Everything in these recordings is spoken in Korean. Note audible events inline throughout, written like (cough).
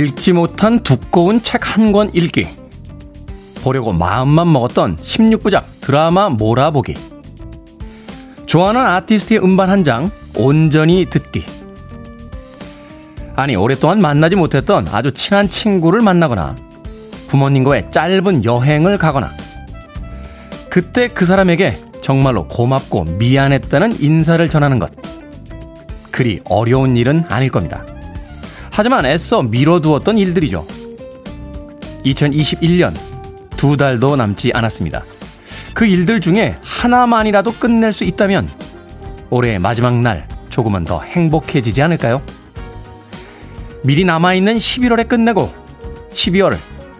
읽지 못한 두꺼운 책 한 권 읽기. 보려고 마음만 먹었던 16부작 드라마 몰아보기. 좋아하는 아티스트의 음반 한 장 온전히 듣기. 아니, 오랫동안 만나지 못했던 아주 친한 친구를 만나거나 부모님과의 짧은 여행을 가거나 그때 그 사람에게 정말로 고맙고 미안했다는 인사를 전하는 것. 그리 어려운 일은 아닐 겁니다. 하지만 애써 미뤄두었던 일들이죠. 2021년 두 달도 남지 않았습니다. 그 일들 중에 하나만이라도 끝낼 수 있다면 올해의 마지막 날 조금은 더 행복해지지 않을까요? 미리 남아있는 11월에 끝내고 12월을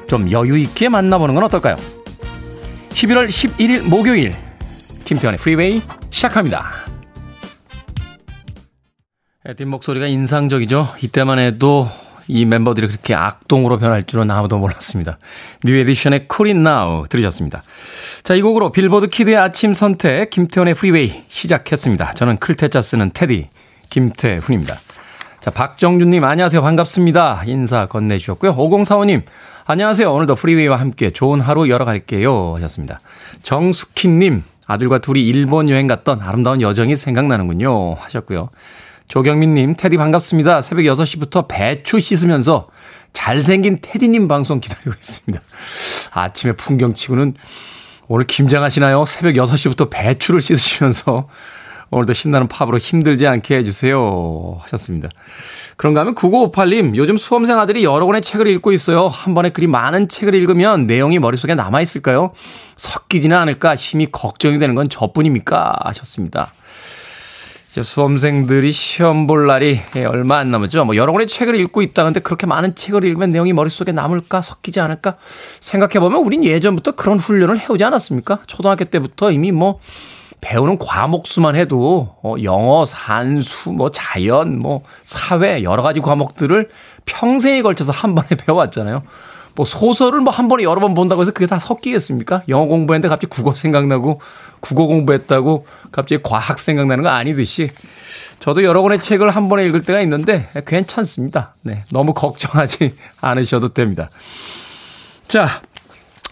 좀 여유있게 만나보는 건 어떨까요? 11월 11일 목요일 김태훈의 프리웨이 시작합니다. 뒷 목소리가 인상적이죠. 이때만 해도 이 멤버들이 그렇게 악동으로 변할 줄은 아무도 몰랐습니다. 뉴 에디션의 Cool 들으셨습니다. 자, 이 곡으로 빌보드 키드의 아침 선택 김태훈의 프리웨이 시작했습니다. 저는 클 태 자 쓰는 테디 김태훈입니다. 자, 박정준님 안녕하세요. 반갑습니다. 인사 건네주셨고요. 5045님 안녕하세요. 오늘도 프리웨이와 함께 좋은 하루 열어갈게요 하셨습니다. 정숙희님 아들과 둘이 일본 여행 갔던 아름다운 여정이 생각나는군요 하셨고요. 조경민님, 테디 반갑습니다. 새벽 6시부터 배추 씻으면서 잘생긴 테디님 방송 기다리고 있습니다. 아침에 풍경치고는 오늘 김장하시나요? 새벽 6시부터 배추를 씻으시면서 오늘도 신나는 팝으로 힘들지 않게 해주세요. 하셨습니다. 그런가 하면 9958님, 요즘 수험생 아들이 여러 권의 책을 읽고 있어요. 한 번에 그리 많은 책을 읽으면 내용이 머릿속에 남아있을까요? 섞이지는 않을까 심히 걱정이 되는 건 저뿐입니까? 하셨습니다. 이제 수험생들이 시험 볼 날이 예, 얼마 안 남았죠. 뭐 여러 권의 책을 읽고 있다는데 그렇게 많은 책을 읽으면 내용이 머릿속에 남을까 섞이지 않을까 생각해보면 우린 예전부터 그런 훈련을 해오지 않았습니까? 초등학교 때부터 이미 뭐 배우는 과목 수만 해도 어, 영어, 산수, 뭐 자연, 뭐 사회 여러 가지 과목들을 평생에 걸쳐서 한 번에 (laughs) 배워왔잖아요. 뭐 소설을 뭐 한 번에 여러 번 본다고 해서 그게 다 섞이겠습니까? 영어 공부했는데 갑자기 국어 생각나고 국어 공부했다고 갑자기 과학 생각나는 거 아니듯이 저도 여러 권의 책을 한 번에 읽을 때가 있는데 괜찮습니다. 네. 너무 걱정하지 (laughs) 않으셔도 됩니다. 자,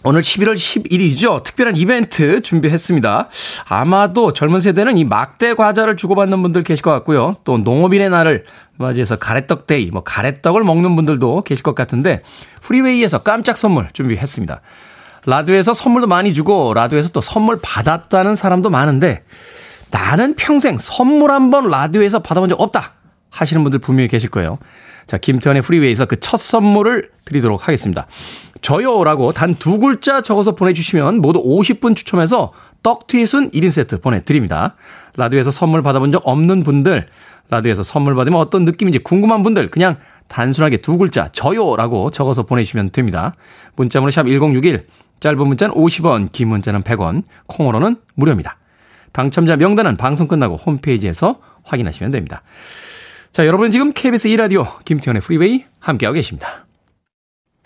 오늘 11월 11일이죠. 특별한 이벤트 준비했습니다. 아마도 젊은 세대는 이 막대 과자를 주고받는 분들 계실 것 같고요. 또 농업인의 날을 맞이해서 가래떡 데이, 뭐 가래떡을 먹는 분들도 계실 것 같은데 프리웨이에서 깜짝 선물 준비했습니다. 라디오에서 선물도 많이 주고 라디오에서 또 선물 받았다는 사람도 많은데 나는 평생 선물 한 번 라디오에서 받아본 적 없다 하시는 분들 분명히 계실 거예요. 자, 김태훈의 프리웨이에서 그 첫 선물을 드리도록 하겠습니다. 저요라고 단 두 글자 적어서 보내주시면 모두 50분 추첨해서 떡튀순 1인 세트 보내드립니다. 라디오에서 선물 받아본 적 없는 분들, 라디오에서 선물 받으면 어떤 느낌인지 궁금한 분들, 그냥 단순하게 두 글자 저요라고 적어서 보내주시면 됩니다. 문자번호 샵 1061, 짧은 문자는 50원, 긴 문자는 100원, 콩으로는 무료입니다. 당첨자 명단은 방송 끝나고 홈페이지에서 확인하시면 됩니다. 자, 여러분은 지금 KBS 2라디오 김태훈의 프리웨이 함께하고 계십니다.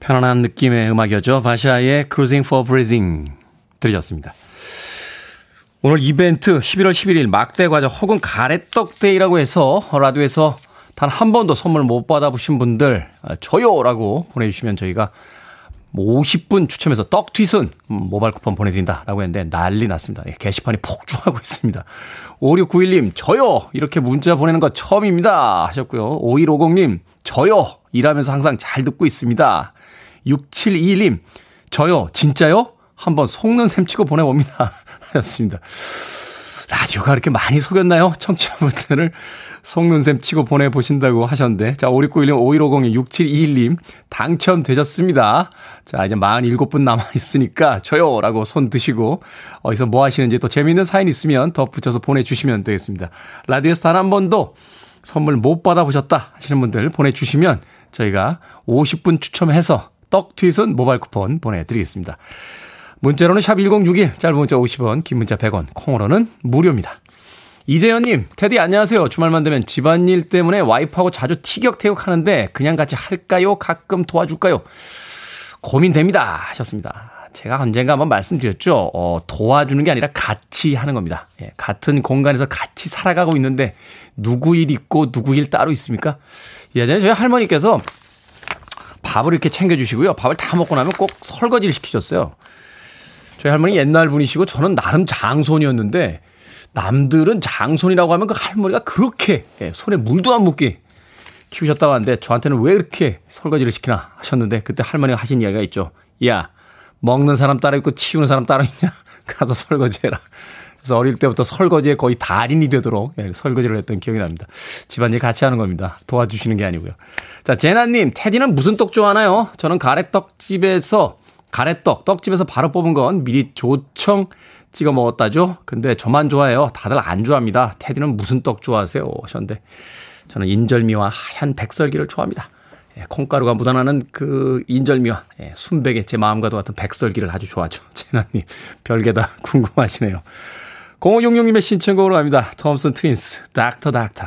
편안한 느낌의 음악이었죠. 바샤의 Cruising for Breathing 들으셨습니다. 오늘 이벤트 11월 11일 막대 과자 혹은 가래떡 데이라고 해서 라디오에서 단 한 번도 선물 못 받아보신 분들 아, 저요라고 보내주시면 저희가 50분 뭐 추첨해서 떡튀순 모바일 쿠폰 보내드린다라고 했는데 난리 났습니다. 예, 게시판이 폭주하고 있습니다. 5691님 저요 이렇게 문자 보내는 거 처음입니다 하셨고요. 5150님 저요 일하면서 항상 잘 듣고 있습니다. 6721님, 저요, 진짜요? 한번 속는 셈 치고 보내봅니다. (laughs) 하셨습니다. 라디오가 그렇게 많이 속였나요? 청취자분들을 속눈샘 치고 보내보신다고 하셨는데. 자, 5691님, 5150님, 6721님, 당첨되셨습니다. 자, 이제 47분 남아있으니까, 저요! 라고 손 드시고, 어디서 뭐 하시는지 또 재미있는 사연 있으면 덧붙여서 보내주시면 되겠습니다. 라디오에서 단 한 번도 선물 못 받아보셨다 하시는 분들 보내주시면 저희가 50분 추첨해서 떡튀순 모바일 쿠폰 보내드리겠습니다. 문자로는 샵 1061, 짧은 문자 50원, 긴 문자 100원, 콩으로는 무료입니다. 이재현님, 테디 안녕하세요. 주말만 되면 집안일 때문에 와이프하고 자주 티격태격 하는데 그냥 같이 할까요? 가끔 도와줄까요? 고민됩니다. 하셨습니다. 제가 언젠가 한번 말씀드렸죠. 어, 도와주는 게 아니라 같이 하는 겁니다. 예, 같은 공간에서 같이 살아가고 있는데 누구 일 있고 누구 일 따로 있습니까? 예전에 저희 할머니께서 밥을 이렇게 챙겨주시고요. 밥을 다 먹고 나면 꼭 설거지를 시키셨어요. 저희 할머니 옛날 분이시고 저는 나름 장손이었는데 남들은 장손이라고 하면 그 할머니가 그렇게 예, 손에 물도 안 묻게 키우셨다고 하는데 저한테는 왜 이렇게 설거지를 시키나 하셨는데 그때 할머니가 하신 이야기가 있죠. 야, 먹는 사람 따로 있고 치우는 사람 따로 있냐? (laughs) 가서 설거지해라. 그래서 어릴 때부터 설거지에 거의 달인이 되도록 예, 설거지를 했던 기억이 납니다. 집안일 같이 하는 겁니다. 도와주시는 게 아니고요. 자, 제나님, 테디는 무슨 떡 좋아하나요? 저는 가래떡집에서, 가래떡, 떡집에서 바로 뽑은 건 미리 조청 찍어 먹었다죠? 근데 저만 좋아해요. 다들 안 좋아합니다. 테디는 무슨 떡 좋아하세요? 하셨는데, 저는 인절미와 하얀 백설기를 좋아합니다. 예, 콩가루가 묻어나는 그 인절미와 예, 순백의 제 마음과도 같은 백설기를 아주 좋아하죠. 제나님, 별게 다 궁금하시네요. 0566님의 신청곡으로 갑니다. 톰슨 트윈스, 닥터 닥터.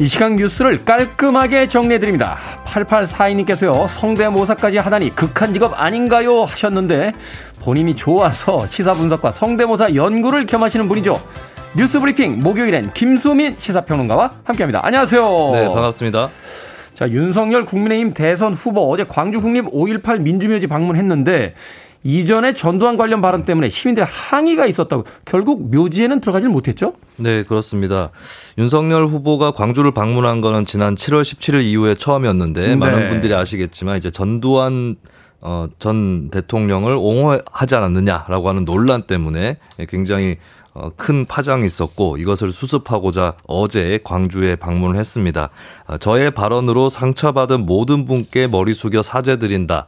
이 시간 뉴스를 깔끔하게 정리해드립니다. 8842님께서요, 성대모사까지 하다니 극한 직업 아닌가요? 하셨는데, 본인이 좋아서 시사 분석과 성대모사 연구를 겸하시는 분이죠. 뉴스 브리핑 목요일엔 김수민 시사평론가와 함께합니다. 안녕하세요. 네, 반갑습니다. 자, 윤석열 국민의힘 대선 후보 어제 광주 국립 5.18 민주묘지 방문했는데 이전에 전두환 관련 발언 때문에 시민들의 항의가 있었다고 결국 묘지에는 들어가질 못했죠? 네, 그렇습니다. 윤석열 후보가 광주를 방문한 거는 지난 7월 17일 이후에 처음이었는데 네. 많은 분들이 아시겠지만 이제 전두환 어, 전 대통령을 옹호하지 않았느냐라고 하는 논란 때문에 굉장히 어, 큰 파장이 있었고 이것을 수습하고자 어제 광주에 방문을 했습니다. 어, 저의 발언으로 상처받은 모든 분께 머리 숙여 사죄드린다.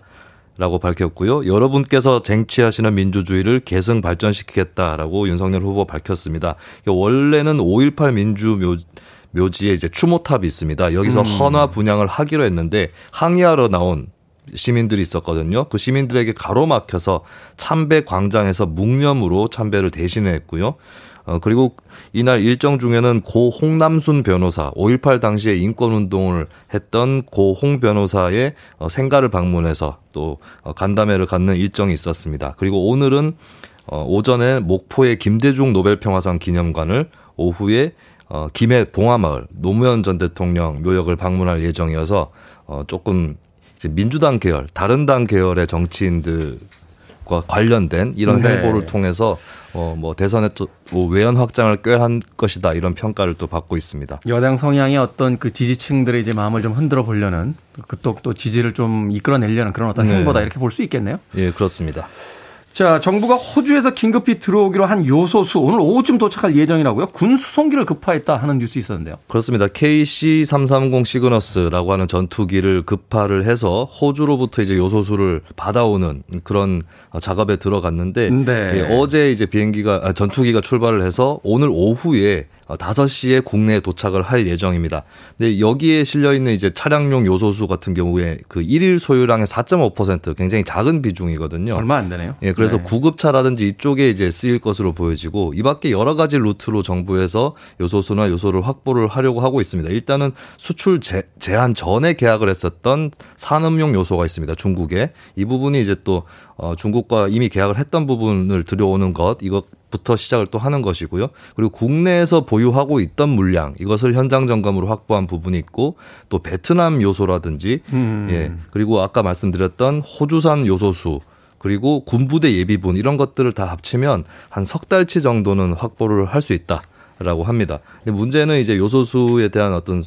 라고 밝혔고요. 여러분께서 쟁취하시는 민주주의를 계승 발전시키겠다라고 윤석열 후보 밝혔습니다. 원래는 5.18 민주 묘, 묘지에 이제 추모탑이 있습니다. 여기서 음. 헌화 분양을 하기로 했는데 항의하러 나온 시민들이 있었거든요. 그 시민들에게 가로막혀서 참배 광장에서 묵념으로 참배를 대신했고요. 어, 그리고 이날 일정 중에는 고 홍남순 변호사, 5.18 당시에 인권운동을 했던 고 홍 변호사의 어, 생가를 방문해서 또 어, 간담회를 갖는 일정이 있었습니다. 그리고 오늘은 어, 오전에 목포의 김대중 노벨평화상 기념관을 오후에 어, 김해 봉화마을 노무현 전 대통령 묘역을 방문할 예정이어서 어, 조금 민주당 계열, 다른 당 계열의 정치인들 과 관련된 이런 네. 행보를 통해서 어, 뭐 대선에 또뭐 외연 확장을 꾀한 것이다 이런 평가를 또 받고 있습니다. 여당 성향의 어떤 그 지지층들의 이제 마음을 좀 흔들어 보려는 그또 또 지지를 좀 이끌어내려는 그런 어떤 네. 행보다 이렇게 볼 수 있겠네요. 예, 그렇습니다. 자, 정부가 호주에서 긴급히 들어오기로 한 요소수 오늘 오후쯤 도착할 예정이라고요. 군 수송기를 급파했다 하는 뉴스 있었는데요. 그렇습니다. KC330 시그너스라고 하는 전투기를 급파를 해서 호주로부터 이제 요소수를 받아오는 그런 작업에 들어갔는데 네. 예, 어제 이제 비행기가 아, 전투기가 출발을 해서 오늘 오후에 5시에 국내에 도착을 할 예정입니다. 근데 여기에 실려 있는 이제 차량용 요소수 같은 경우에 그 1일 소유량의 4.5% 굉장히 작은 비중이거든요. 얼마 안 되네요. 예, 그래서 네. 구급차라든지 이쪽에 이제 쓰일 것으로 보여지고 이 밖에 여러 가지 루트로 정부에서 요소수나 요소를 확보를 하려고 하고 있습니다. 일단은 수출 제, 제한 전에 계약을 했었던 산업용 요소가 있습니다. 중국에. 이 부분이 이제 또 어, 중국과 이미 계약을 했던 부분을 들여오는 것 이것부터 시작을 또 하는 것이고요. 그리고 국내에서 보유하고 있던 물량 이것을 현장 점검으로 확보한 부분이 있고 또 베트남 요소라든지 음. 예 그리고 아까 말씀드렸던 호주산 요소수 그리고 군부대 예비분 이런 것들을 다 합치면 한 석 달치 정도는 확보를 할 수 있다라고 합니다. 근데 문제는 이제 요소수에 대한 어떤 어,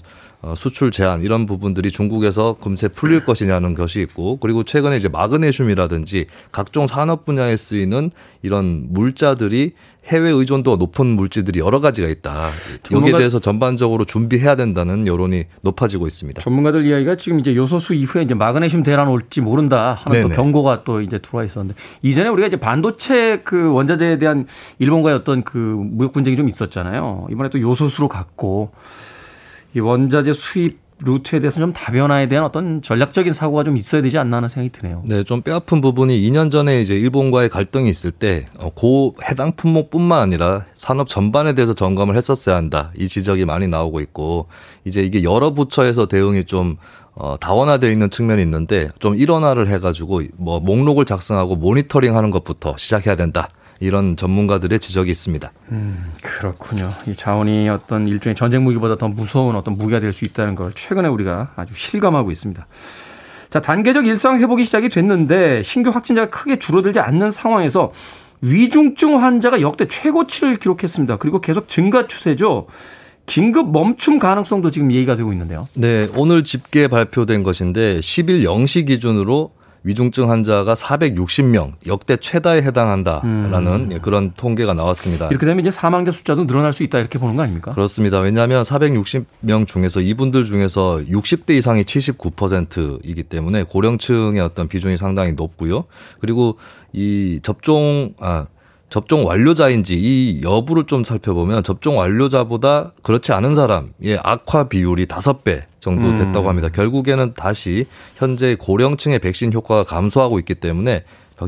수출 제한 이런 부분들이 중국에서 금세 풀릴 것이냐는 것이 있고 그리고 최근에 이제 마그네슘이라든지 각종 산업 분야에 쓰이는 이런 물자들이 해외 의존도가 높은 물질들이 여러 가지가 있다. 여기에 대해서 전반적으로 준비해야 된다는 여론이 높아지고 있습니다. 전문가들 이야기가 지금 이제 요소수 이후에 이제 마그네슘 대란 올지 모른다 하는 또 경고가 또 이제 들어와 있었는데 이전에 우리가 이제 반도체 그 원자재에 대한 일본과의 어떤 그 무역 분쟁이 좀 있었잖아요. 이번에 또 요소수로 갔고 이 원자재 수입 루트에 대해서 좀 다변화에 대한 어떤 전략적인 사고가 좀 있어야 되지 않나 하는 생각이 드네요. 네, 좀 뼈아픈 부분이 2년 전에 이제 일본과의 갈등이 있을 때, 어, 고 해당 품목뿐만 아니라 산업 전반에 대해서 점검을 했었어야 한다. 이 지적이 많이 나오고 있고, 이제 이게 여러 부처에서 대응이 좀 어, 다원화되어 있는 측면이 있는데 좀 일원화를 해가지고 뭐 목록을 작성하고 모니터링 하는 것부터 시작해야 된다. 이런 전문가들의 지적이 있습니다. 음, 그렇군요. 이 자원이 어떤 일종의 전쟁 무기보다 더 무서운 어떤 무기가 될 수 있다는 걸 최근에 우리가 아주 실감하고 있습니다. 자, 단계적 일상 회복이 시작이 됐는데 신규 확진자가 크게 줄어들지 않는 상황에서 위중증 환자가 역대 최고치를 기록했습니다. 그리고 계속 증가 추세죠. 긴급 멈춤 가능성도 지금 얘기가 되고 있는데요. 네, 오늘 집계 발표된 것인데 10일 0시 기준으로 위중증 환자가 460명 역대 최다에 해당한다라는 음. 그런 통계가 나왔습니다. 이렇게 되면 이제 사망자 숫자도 늘어날 수 있다 이렇게 보는 거 아닙니까? 그렇습니다. 왜냐하면 460명 중에서 이분들 중에서 60대 이상이 79%이기 때문에 고령층의 어떤 비중이 상당히 높고요. 그리고 이 접종 아 접종 완료자인지 이 여부를 좀 살펴보면 접종 완료자보다 그렇지 않은 사람의 악화 비율이 다섯 배 정도 음. 됐다고 합니다. 결국에는 다시 현재 고령층의 백신 효과가 감소하고 있기 때문에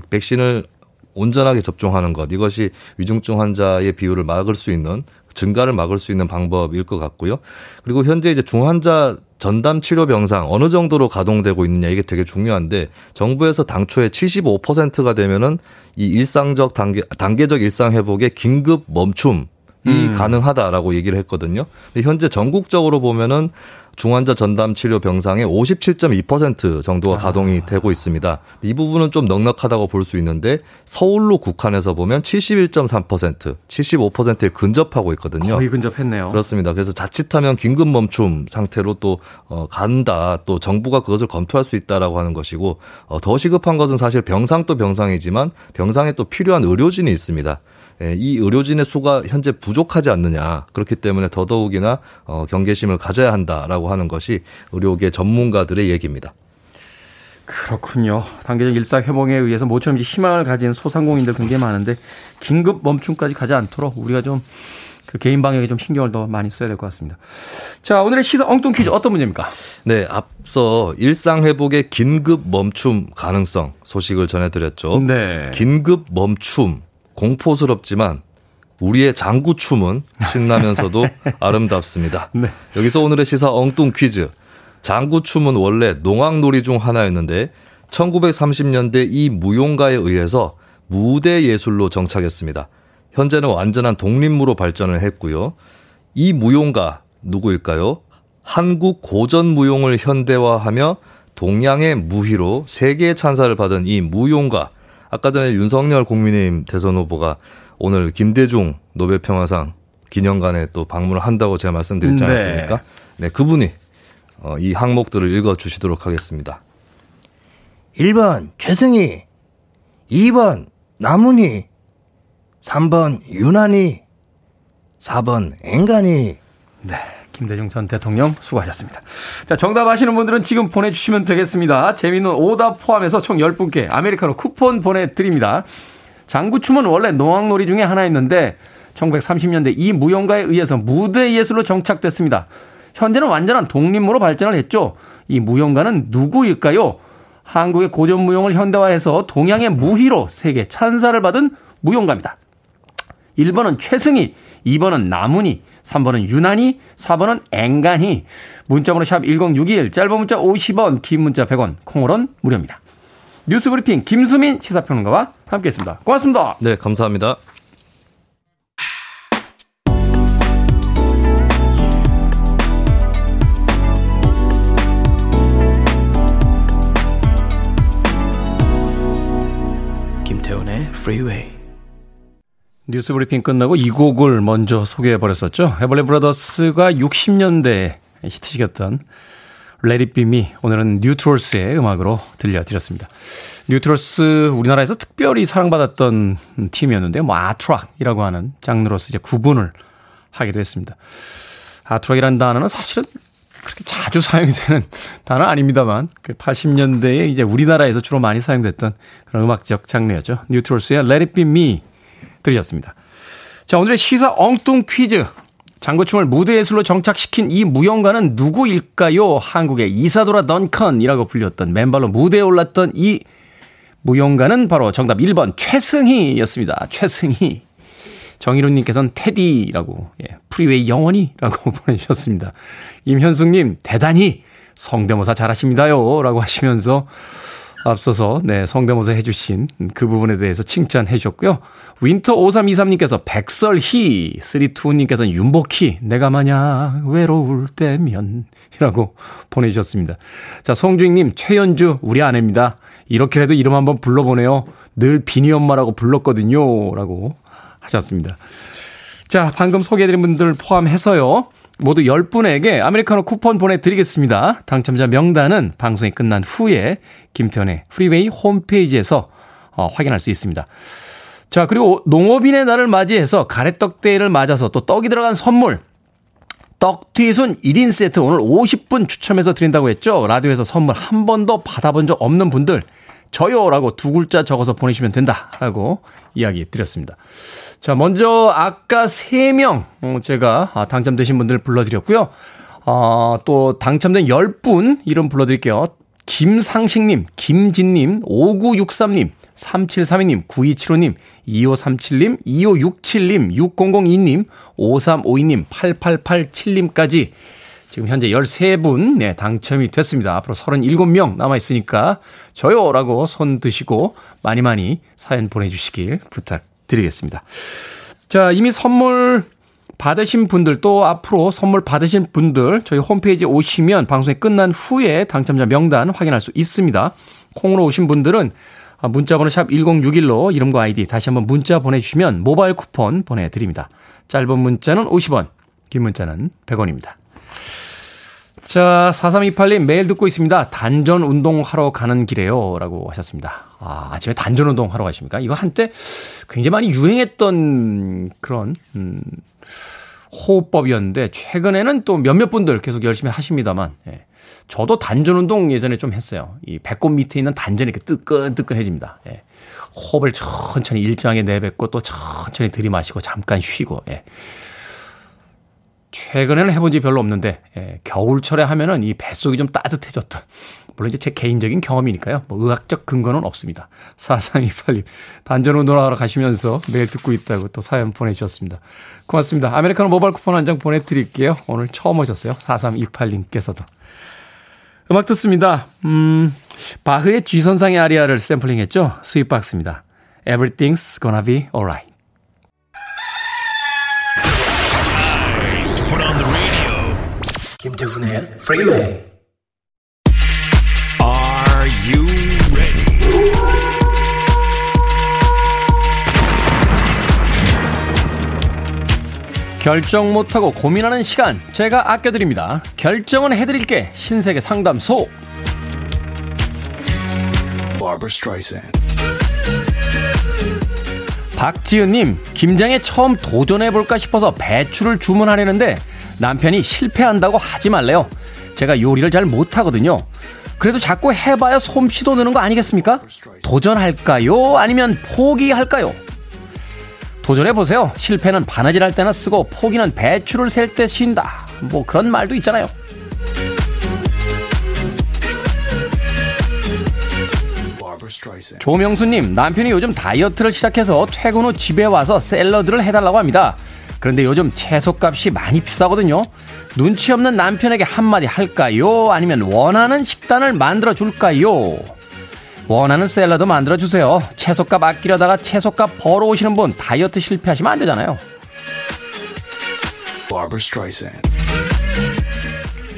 백신을 온전하게 접종하는 것 이것이 위중증 환자의 비율을 막을 수 있는 증가를 막을 수 있는 방법일 것 같고요. 그리고 현재 이제 중환자 전담 치료 병상 어느 정도로 가동되고 있느냐 이게 되게 중요한데 정부에서 당초에 75%가 되면은 이 일상적 단계 단계적 일상 회복의 긴급 멈춤이 음. 가능하다라고 얘기를 했거든요. 근데 현재 전국적으로 보면은 중환자 전담 치료 병상의 57.2% 정도가 가동이 아. 되고 있습니다. 이 부분은 좀 넉넉하다고 볼 수 있는데 서울로 국한해서 보면 71.3%, 75%에 근접하고 있거든요. 거의 근접했네요. 그렇습니다. 그래서 자칫하면 긴급 멈춤 상태로 또 어, 간다. 또 정부가 그것을 검토할 수 있다라고 하는 것이고 어, 더 시급한 것은 사실 병상도 병상이지만 병상에 또 필요한 의료진이 있습니다. 예, 이 의료진의 수가 현재 부족하지 않느냐. 그렇기 때문에 더더욱이나 어, 경계심을 가져야 한다라고 하는 것이 의료계 전문가들의 얘기입니다. 그렇군요. 단계적 일상 회복에 의해서 모처럼 이제 희망을 가진 소상공인들 굉장히 많은데 긴급 멈춤까지 가지 않도록 우리가 좀 그 개인 방역에 좀 신경을 더 많이 써야 될 것 같습니다. 자, 오늘의 시사 엉뚱 퀴즈 어떤 문제입니까? 네, 앞서 일상 회복의 긴급 멈춤 가능성 소식을 전해드렸죠. 네. 긴급 멈춤 공포스럽지만 우리의 장구춤은 신나면서도 (laughs) 아름답습니다. 네. 여기서 오늘의 시사 엉뚱 퀴즈. 장구춤은 원래 농악놀이 중 하나였는데 1930년대 이 무용가에 의해서 무대 예술로 정착했습니다. 현재는 완전한 독립무로 발전을 했고요. 이 무용가 누구일까요? 한국 고전 무용을 현대화하며 동양의 무희로 세계의 찬사를 받은 이 무용가 아까 전에 윤석열 국민의힘 대선 후보가 오늘 김대중 노벨 평화상 기념관에 또 방문을 한다고 제가 말씀드렸지 네. 않았습니까? 네, 네 그분이 어, 이 항목들을 읽어 주시도록 하겠습니다. 1번 최승희, 2번 나문희, 3번 유난히, 4번 앵간히. 네. 김대중 전 대통령 수고하셨습니다. 자, 정답 아시는 분들은 지금 보내주시면 되겠습니다. 재미있는 오답 포함해서 총 10분께 아메리카노 쿠폰 보내드립니다. 장구춤은 원래 노악놀이 중에 하나였는데 1930년대 이 무용가에 의해서 무대 예술로 정착됐습니다. 현재는 완전한 독립무로 발전을 했죠. 이 무용가는 누구일까요? 한국의 고전 무용을 현대화해서 동양의 무희로 세계 찬사를 받은 무용가입니다. 1번은 최승희, 2번은 나문희, 3번은 유난히, 4번은 앵간히. 문자번호 샵 1061, 짧은 문자 50원, 긴 문자 100원, 콩으로는 무료입니다. 뉴스 브리핑 김수민 시사평론가와 함께했습니다. 고맙습니다. 네, 감사합니다. 김태훈의 Freeway. 뉴스 브리핑 끝나고 이 곡을 먼저 소개해 버렸었죠. 에벌리 브라더스가 60년대 히트시켰던 Be Me 오늘은 뉴트롤스의 음악으로 들려드렸습니다. 뉴트롤스 우리나라에서 특별히 사랑받았던 팀이었는데요. 뭐 아트락이라고 하는 장르로서 이제 구분을 하기도 했습니다. 아트락이라는 단어는 사실은 그렇게 자주 사용이 되는 단어 아닙니다만 그 80년대에 이제 우리나라에서 주로 많이 사용됐던 그런 음악적 장르였죠. 뉴트롤스의 Let It Be Me 들으셨습니다. 자, 오늘의 시사 엉뚱 퀴즈. 장구춤을 무대 예술로 정착시킨 이 무용가는 누구일까요? 한국의 이사도라 던컨이라고 불렸던 맨발로 무대에 올랐던 이 무용가는 바로 정답 1번 최승희였습니다. 최승희. 정희루님께서는 테디라고, 예, 프리웨이 영원히라고 (laughs) 보내주셨습니다. 임현숙님, 대단히 성대모사 잘하십니다요. 라고 하시면서 앞서서, 네, 성대모사 해주신 그 부분에 대해서 칭찬해 주셨고요. 윈터 5323님께서 백설희, 32님께서는 윤복희, 내가 마냥 외로울 때면, 이라고 보내주셨습니다. 자, 송주익님, 최연주, 우리 아내입니다. 이렇게라도 이름 한번 불러보네요. 늘 비니 엄마라고 불렀거든요. 라고 하셨습니다. 자, 방금 소개해드린 분들 포함해서요. 모두 10분에게 아메리카노 쿠폰 보내드리겠습니다. 당첨자 명단은 방송이 끝난 후에 김태훈의 프리웨이 홈페이지에서 어, 확인할 수 있습니다. 자, 그리고 농업인의 날을 맞이해서 가래떡 데이를 맞아서 또 떡이 들어간 선물. 떡튀순 1인 세트 오늘 50분 추첨해서 드린다고 했죠. 라디오에서 선물 한 번도 받아본 적 없는 분들 저요라고 두 글자 적어서 보내시면 된다라고 이야기 드렸습니다. 자, 먼저 아까 3명 어, 제가 아, 당첨되신 분들 불러드렸고요. 어, 또 당첨된 10분 이름 불러드릴게요. 김상식님, 김진님, 5963님, 3732님, 9275님, 2537님, 2567님, 6002님, 5352님, 8887님까지 지금 현재 13분, 네, 당첨이 됐습니다. 앞으로 37명 남아있으니까 저요라고 손 드시고 많이 많이 사연 보내주시길 부탁 드리겠습니다. 자, 이미 선물 받으신 분들 또 앞으로 선물 받으신 분들 저희 홈페이지에 오시면 방송이 끝난 후에 당첨자 명단 확인할 수 있습니다. 콩으로 오신 분들은 문자번호 샵 1061로 이름과 아이디 다시 한번 문자 보내주시면 모바일 쿠폰 보내드립니다. 짧은 문자는 50원, 긴 문자는 100원입니다. 자, 4328님 매일 듣고 있습니다. 단전 운동하러 가는 길에요. 라고 하셨습니다. 아, 아침에 단전 운동 하러 가십니까? 이거 한때 굉장히 많이 유행했던 그런, 음, 호흡법이었는데, 최근에는 또 몇몇 분들 계속 열심히 하십니다만, 예. 저도 단전 운동 예전에 좀 했어요. 이 배꼽 밑에 있는 단전이 이렇게 뜨끈뜨끈해집니다. 예. 호흡을 천천히 일정하게 내뱉고 또 천천히 들이마시고 잠깐 쉬고, 예. 최근에는 해본 지 별로 없는데 예, 겨울철에 하면은 이 뱃속이 좀 따뜻해졌던 물론 이제 제 개인적인 경험이니까요. 뭐 의학적 근거는 없습니다. 4328님 단전 운동하러 가시면서 매일 듣고 있다고 또 사연 보내주셨습니다. 고맙습니다. 아메리카노 모바일 쿠폰 한 장 보내드릴게요. 오늘 처음 오셨어요. 4328님께서도. 음악 듣습니다. 음, 바흐의 G선상의 아리아를 샘플링했죠. 스윗박스입니다. Everything's gonna be alright. 김태훈의 프리웨이 Are you ready? 결정 못하고 고민하는 시간 제가 아껴드립니다. 결정은 해드릴게 신세계 상담소. Barbara Streisand. 박지은님 김장에 처음 도전해볼까 싶어서 배추를 주문하려는데 남편이 실패한다고 하지 말래요. 제가 요리를 잘 못하거든요. 그래도 자꾸 해봐야 솜씨도 느는 거 아니겠습니까? 도전할까요? 아니면 포기할까요? 도전해보세요. 실패는 바느질 할 때나 쓰고 포기는 배추를 셀 때 쉰다. 뭐 그런 말도 있잖아요. 조명수님, 남편이 요즘 다이어트를 시작해서 퇴근 후 집에 와서 샐러드를 해달라고 합니다. 그런데 요즘 채소값이 많이 비싸거든요. 눈치 없는 남편에게 한마디 할까요? 아니면 원하는 식단을 만들어 줄까요? 원하는 샐러드 만들어 주세요. 채소값 아끼려다가 채소값 벌어오시는 분 다이어트 실패하시면 안 되잖아요.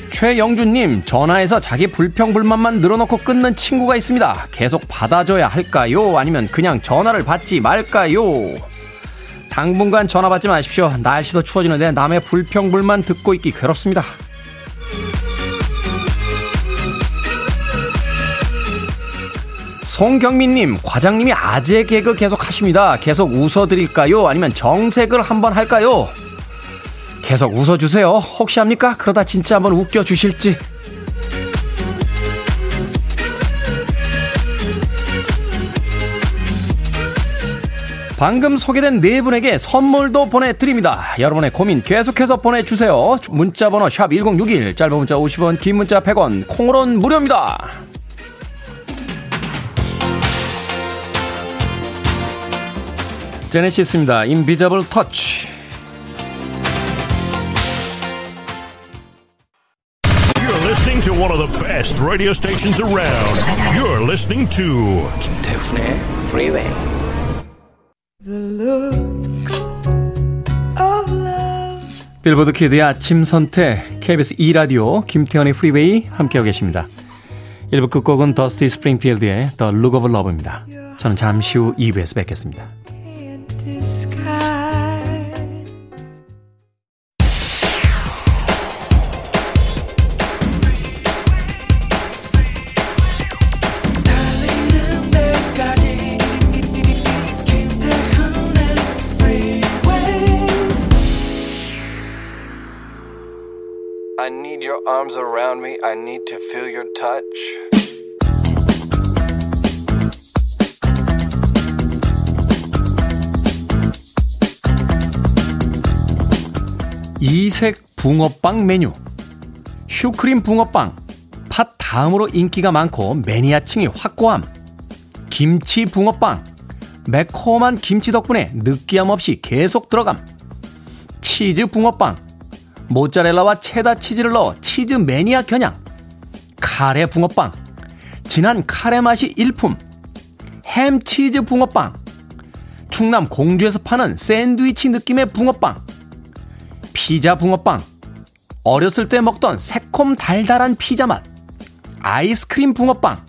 최영준님, 전화해서 자기 불평불만만 늘어놓고 끊는 친구가 있습니다. 계속 받아줘야 할까요? 아니면 그냥 전화를 받지 말까요? 당분간 전화 받지 마십시오. 날씨도 추워지는데 남의 불평불만 듣고 있기 괴롭습니다. 송경민님, 과장님이 아재 개그 계속 하십니다. 계속 웃어드릴까요? 아니면 정색을 한번 할까요? 계속 웃어주세요. 혹시 합니까? 그러다 진짜 한번 웃겨주실지. 방금 소개된 네 분에게 선물도 보내드립니다. 여러분의 고민 계속해서 보내주세요. 문자번호 샵 1061, 짧은 문자 50원, 긴 문자 100원, 콩으로는 무료입니다. 제네시스입니다. Invisible Touch. You're listening to one of the best radio stations around. You're listening to 김태훈의 Freeway. 빌보드 키드의 아침 선택 KBS 2라디오 김태훈의 프리웨이 함께하고 계십니다. 1부 끝곡은 더스티 스프링필드의 The Look of Love입니다. 저는 잠시 후 2부에서 뵙겠습니다. I need your arms around me. I need to feel your touch. 이색 붕어빵 메뉴. 슈크림 붕어빵. 팥 다음으로 인기가 많고 매니아층이 확고함. 김치 붕어빵. 매콤한 김치 덕분에 느끼함 없이 계속 들어감. 치즈 붕어빵. 모짜렐라와 체다 치즈를 넣어 치즈 매니아 겨냥. 카레 붕어빵. 진한 카레 맛이 일품. 햄 치즈 붕어빵. 충남 공주에서 파는 샌드위치 느낌의 붕어빵. 피자 붕어빵. 어렸을 때 먹던 새콤 달달한 피자 맛. 아이스크림 붕어빵.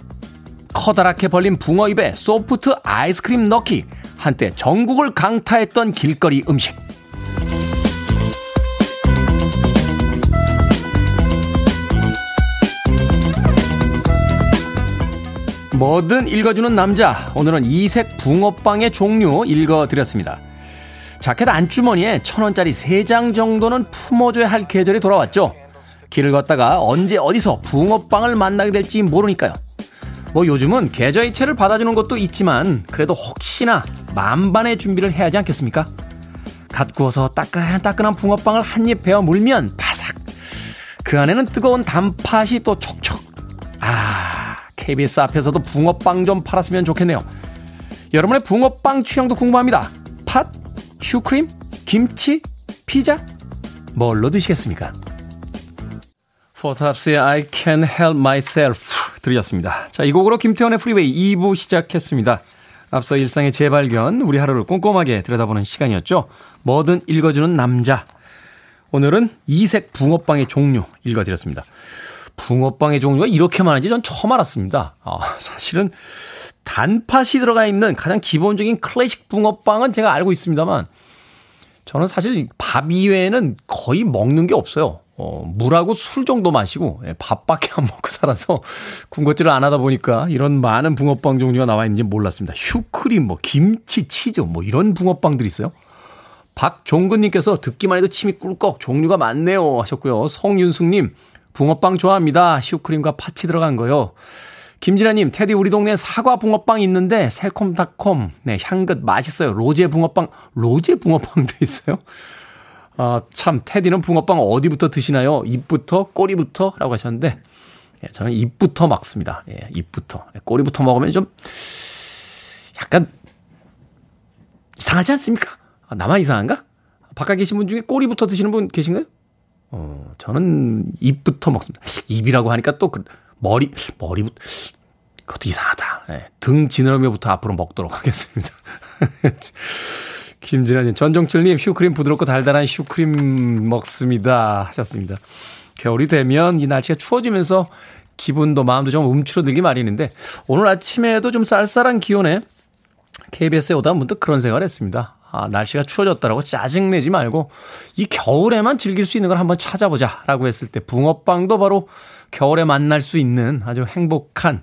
커다랗게 벌린 붕어 입에 소프트 아이스크림 넣기. 한때 전국을 강타했던 길거리 음식. 뭐든 읽어주는 남자. 오늘은 이색 붕어빵의 종류 읽어드렸습니다. 자켓 안주머니에 천 원짜리 세 장 정도는 품어줘야 할 계절이 돌아왔죠. 길을 걷다가 언제 어디서 붕어빵을 만나게 될지 모르니까요. 뭐 요즘은 계좌이체를 받아주는 것도 있지만 그래도 혹시나 만반의 준비를 해야 하지 않겠습니까? 갓 구워서 따끈따끈한 붕어빵을 한 입 베어 물면 바삭. 그 안에는 뜨거운 단팥이 또 촉촉. 아, KBS 앞에서도 붕어빵 좀 팔았으면 좋겠네요. 여러분의 붕어빵 취향도 궁금합니다. 팥, 슈크림, 김치, 피자? 뭘로 드시겠습니까? 포탑스의 I Can Help Myself 들으셨습니다. 자, 이 곡으로 김태훈의 프리웨이 2부 시작했습니다. 앞서 일상의 재발견, 우리 하루를 꼼꼼하게 들여다보는 시간이었죠. 뭐든 읽어주는 남자. 오늘은 이색 붕어빵의 종류 읽어드렸습니다. 붕어빵의 종류가 이렇게 많은지 전 처음 알았습니다. 아, 사실은 단팥이 들어가 있는 가장 기본적인 클래식 붕어빵은 제가 알고 있습니다만 저는 사실 밥 이외에는 거의 먹는 게 없어요. 어, 물하고 술 정도 마시고 예, 밥밖에 안 먹고 살아서 군것질을 안 하다 보니까 이런 많은 붕어빵 종류가 나와 있는지 몰랐습니다. 슈크림, 뭐 김치, 치즈 뭐 이런 붕어빵들이 있어요. 박종근님께서 듣기만 해도 침이 꿀꺽 종류가 많네요 하셨고요. 성윤숙님 붕어빵 좋아합니다. 슈크림과 팥이 들어간 거요. 김진아님, 테디 우리 동네 사과 붕어빵 있는데 새콤달콤, 네 향긋 맛있어요. 로제 붕어빵, 로제 붕어빵도 있어요. 아, 참 테디는 붕어빵 어디부터 드시나요? 입부터, 꼬리부터?라고 하셨는데 예, 저는 입부터 먹습니다. 예, 입부터. 예, 꼬리부터 먹으면 좀 약간 이상하지 않습니까? 아, 나만 이상한가? 바깥 계신 분 중에 꼬리부터 드시는 분 계신가요? 어, 저는 입부터 먹습니다. 입이라고 하니까 또 그 머리, 머리부터, 그것도 이상하다. 예, 등 지느러미부터 앞으로 먹도록 (laughs) 하겠습니다. 김진아님, 전종철님, 슈크림 부드럽고 달달한 슈크림 먹습니다. 하셨습니다. 겨울이 되면 이 날씨가 추워지면서 기분도 마음도 좀 움츠러들기 마련인데 오늘 아침에도 좀 쌀쌀한 기온에 KBS에 오다 문득 그런 생각을 했습니다. 아, 날씨가 추워졌다라고 짜증내지 말고 이 겨울에만 즐길 수 있는 걸 한번 찾아보자 라고 했을 때 붕어빵도 바로 겨울에 만날 수 있는 아주 행복한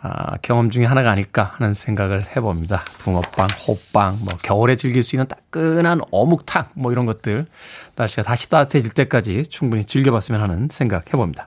아, 경험 중에 하나가 아닐까 하는 생각을 해봅니다. 붕어빵, 호빵, 뭐 겨울에 즐길 수 있는 따끈한 어묵탕 뭐 이런 것들 날씨가 다시 따뜻해질 때까지 충분히 즐겨봤으면 하는 생각 해봅니다.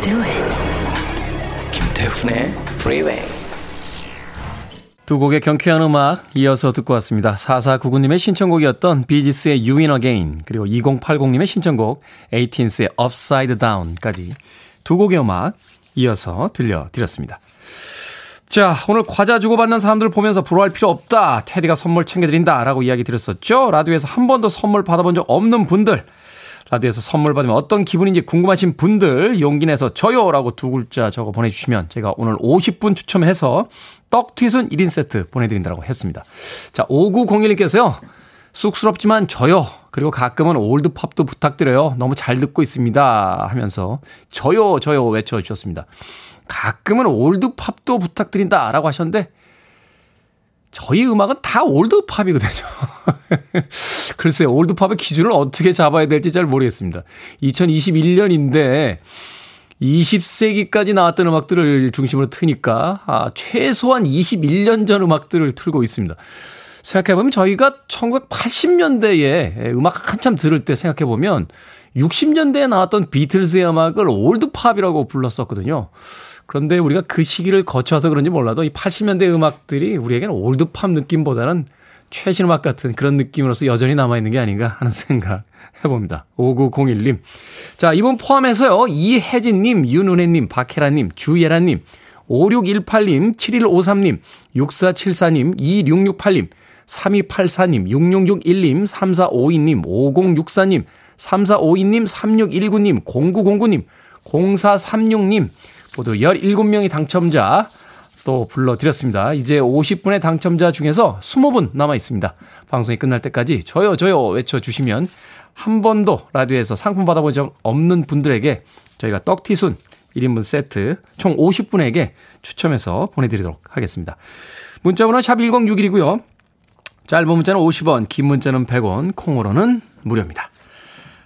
Do it. 김태훈의 Freeway. 두 곡의 경쾌한 음악 이어서 듣고 왔습니다. 4499님의 신청곡이었던 비지스의 You Win Again 그리고 2080님의 신청곡 에이틴스의 Upside Down까지 두 곡의 음악 이어서 들려드렸습니다. 자, 오늘 과자 주고받는 사람들 보면서 부러워할 필요 없다. 테디가 선물 챙겨드린다. 라고 이야기 드렸었죠. 라디오에서 한 번도 선물 받아본 적 없는 분들. 라디오에서 선물 받으면 어떤 기분인지 궁금하신 분들 용기 내서 저요라고 두 글자 적어 보내주시면 제가 오늘 50분 추첨해서 떡튀순 1인 세트 보내드린다고 했습니다. 자, 5901님께서요. 쑥스럽지만 저요. 그리고 가끔은 올드팝도 부탁드려요. 너무 잘 듣고 있습니다. 하면서 저요, 저요 외쳐주셨습니다. 가끔은 올드팝도 부탁드린다. 라고 하셨는데, 저희 음악은 다 올드팝이거든요. (laughs) 글쎄요, 올드팝의 기준을 어떻게 잡아야 될지 잘 모르겠습니다. 2021년인데, 20세기까지 나왔던 음악들을 중심으로 트니까, 아, 최소한 21년 전 음악들을 틀고 있습니다. 생각해보면 저희가 1980년대에 음악 한참 들을 때 생각해보면 60년대에 나왔던 비틀즈의 음악을 올드팝이라고 불렀었거든요. 그런데 우리가 그 시기를 거쳐서 그런지 몰라도 이 80년대 음악들이 우리에게는 올드팝 느낌보다는 최신 음악 같은 그런 느낌으로서 여전히 남아있는 게 아닌가 하는 (laughs) 생각 해봅니다. 5901님. 자, 이번 포함해서요. 이혜진님, 윤은혜님, 박혜라님, 주예라님, 5618님, 7153님, 6474님, 2668님, 3284님, 6661님, 3452님, 5064님, 3452님, 3619님, 0909님, 0436님, 모두 17명의 당첨자 또 불러드렸습니다. 이제 50분의 당첨자 중에서 20분 남아 있습니다. 방송이 끝날 때까지 저요, 저요 외쳐주시면 한 번도 라디오에서 상품 받아본 적 없는 분들에게 저희가 떡티순 1인분 세트 총 50분에게 추첨해서 보내드리도록 하겠습니다. 문자번호 샵 1061이고요. 짧은 문자는 50원, 긴 문자는 100원, 콩으로는 무료입니다.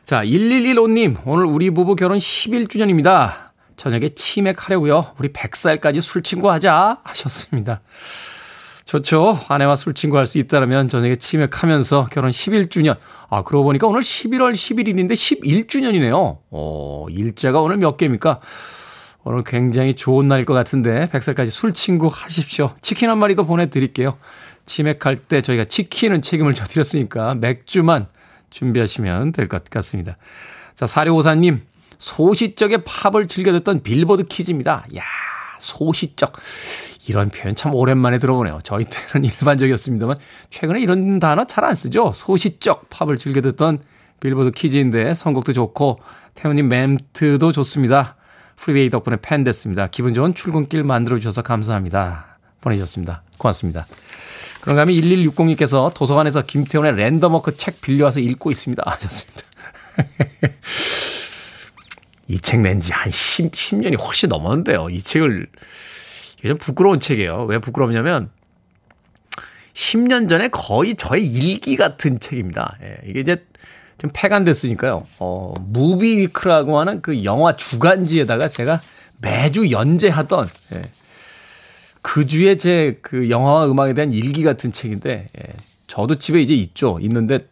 자, 1115님, 오늘 우리 부부 결혼 11주년입니다. 저녁에 치맥하려고요. 우리 100살까지 술 친구 하자 하셨습니다. 좋죠. 아내와 술 친구 할 수 있다면 저녁에 치맥하면서 결혼 11주년. 아, 그러고 보니까 오늘 11월 11일인데 11주년이네요. 어, 일자가 오늘 몇 개입니까? 오늘 굉장히 좋은 날일 것 같은데 100살까지 술 친구 하십시오. 치킨 한 마리 도 보내드릴게요. 치맥할 때 저희가 치킨은 책임을 져드렸으니까 맥주만 준비하시면 될 것 같습니다. 자, 사료오사님, 소시적의 팝을 즐겨 듣던 빌보드 퀴즈입니다. 야 소시적. 이런 표현 참 오랜만에 들어보네요. 저희 때는 (laughs) 일반적이었습니다만, 최근에 이런 단어 잘 안 쓰죠? 소시적 팝을 즐겨 듣던 빌보드 키즈인데, 선곡도 좋고, 태훈님 멘트도 좋습니다. 프리웨이 덕분에 팬 됐습니다. 기분 좋은 출근길 만들어주셔서 감사합니다. 보내주셨습니다. 고맙습니다. 그런가 하면 1160님께서 도서관에서 김태훈의 랜덤워크 책 빌려와서 읽고 있습니다. 하셨습니다. (laughs) 이 책 낸 지 한 10, 10년이 훨씬 넘었는데요. 이 책을, 이게 좀 부끄러운 책이에요. 왜 부끄럽냐면, 10년 전에 거의 저의 일기 같은 책입니다. 예, 이게 이제 좀 폐간됐으니까요. 어, 무비 위크라고 하는 그 영화 주간지에다가 제가 매주 연재하던, 예, 그 주에 제 그 영화와 음악에 대한 일기 같은 책인데, 예, 저도 집에 이제 있죠. 있는데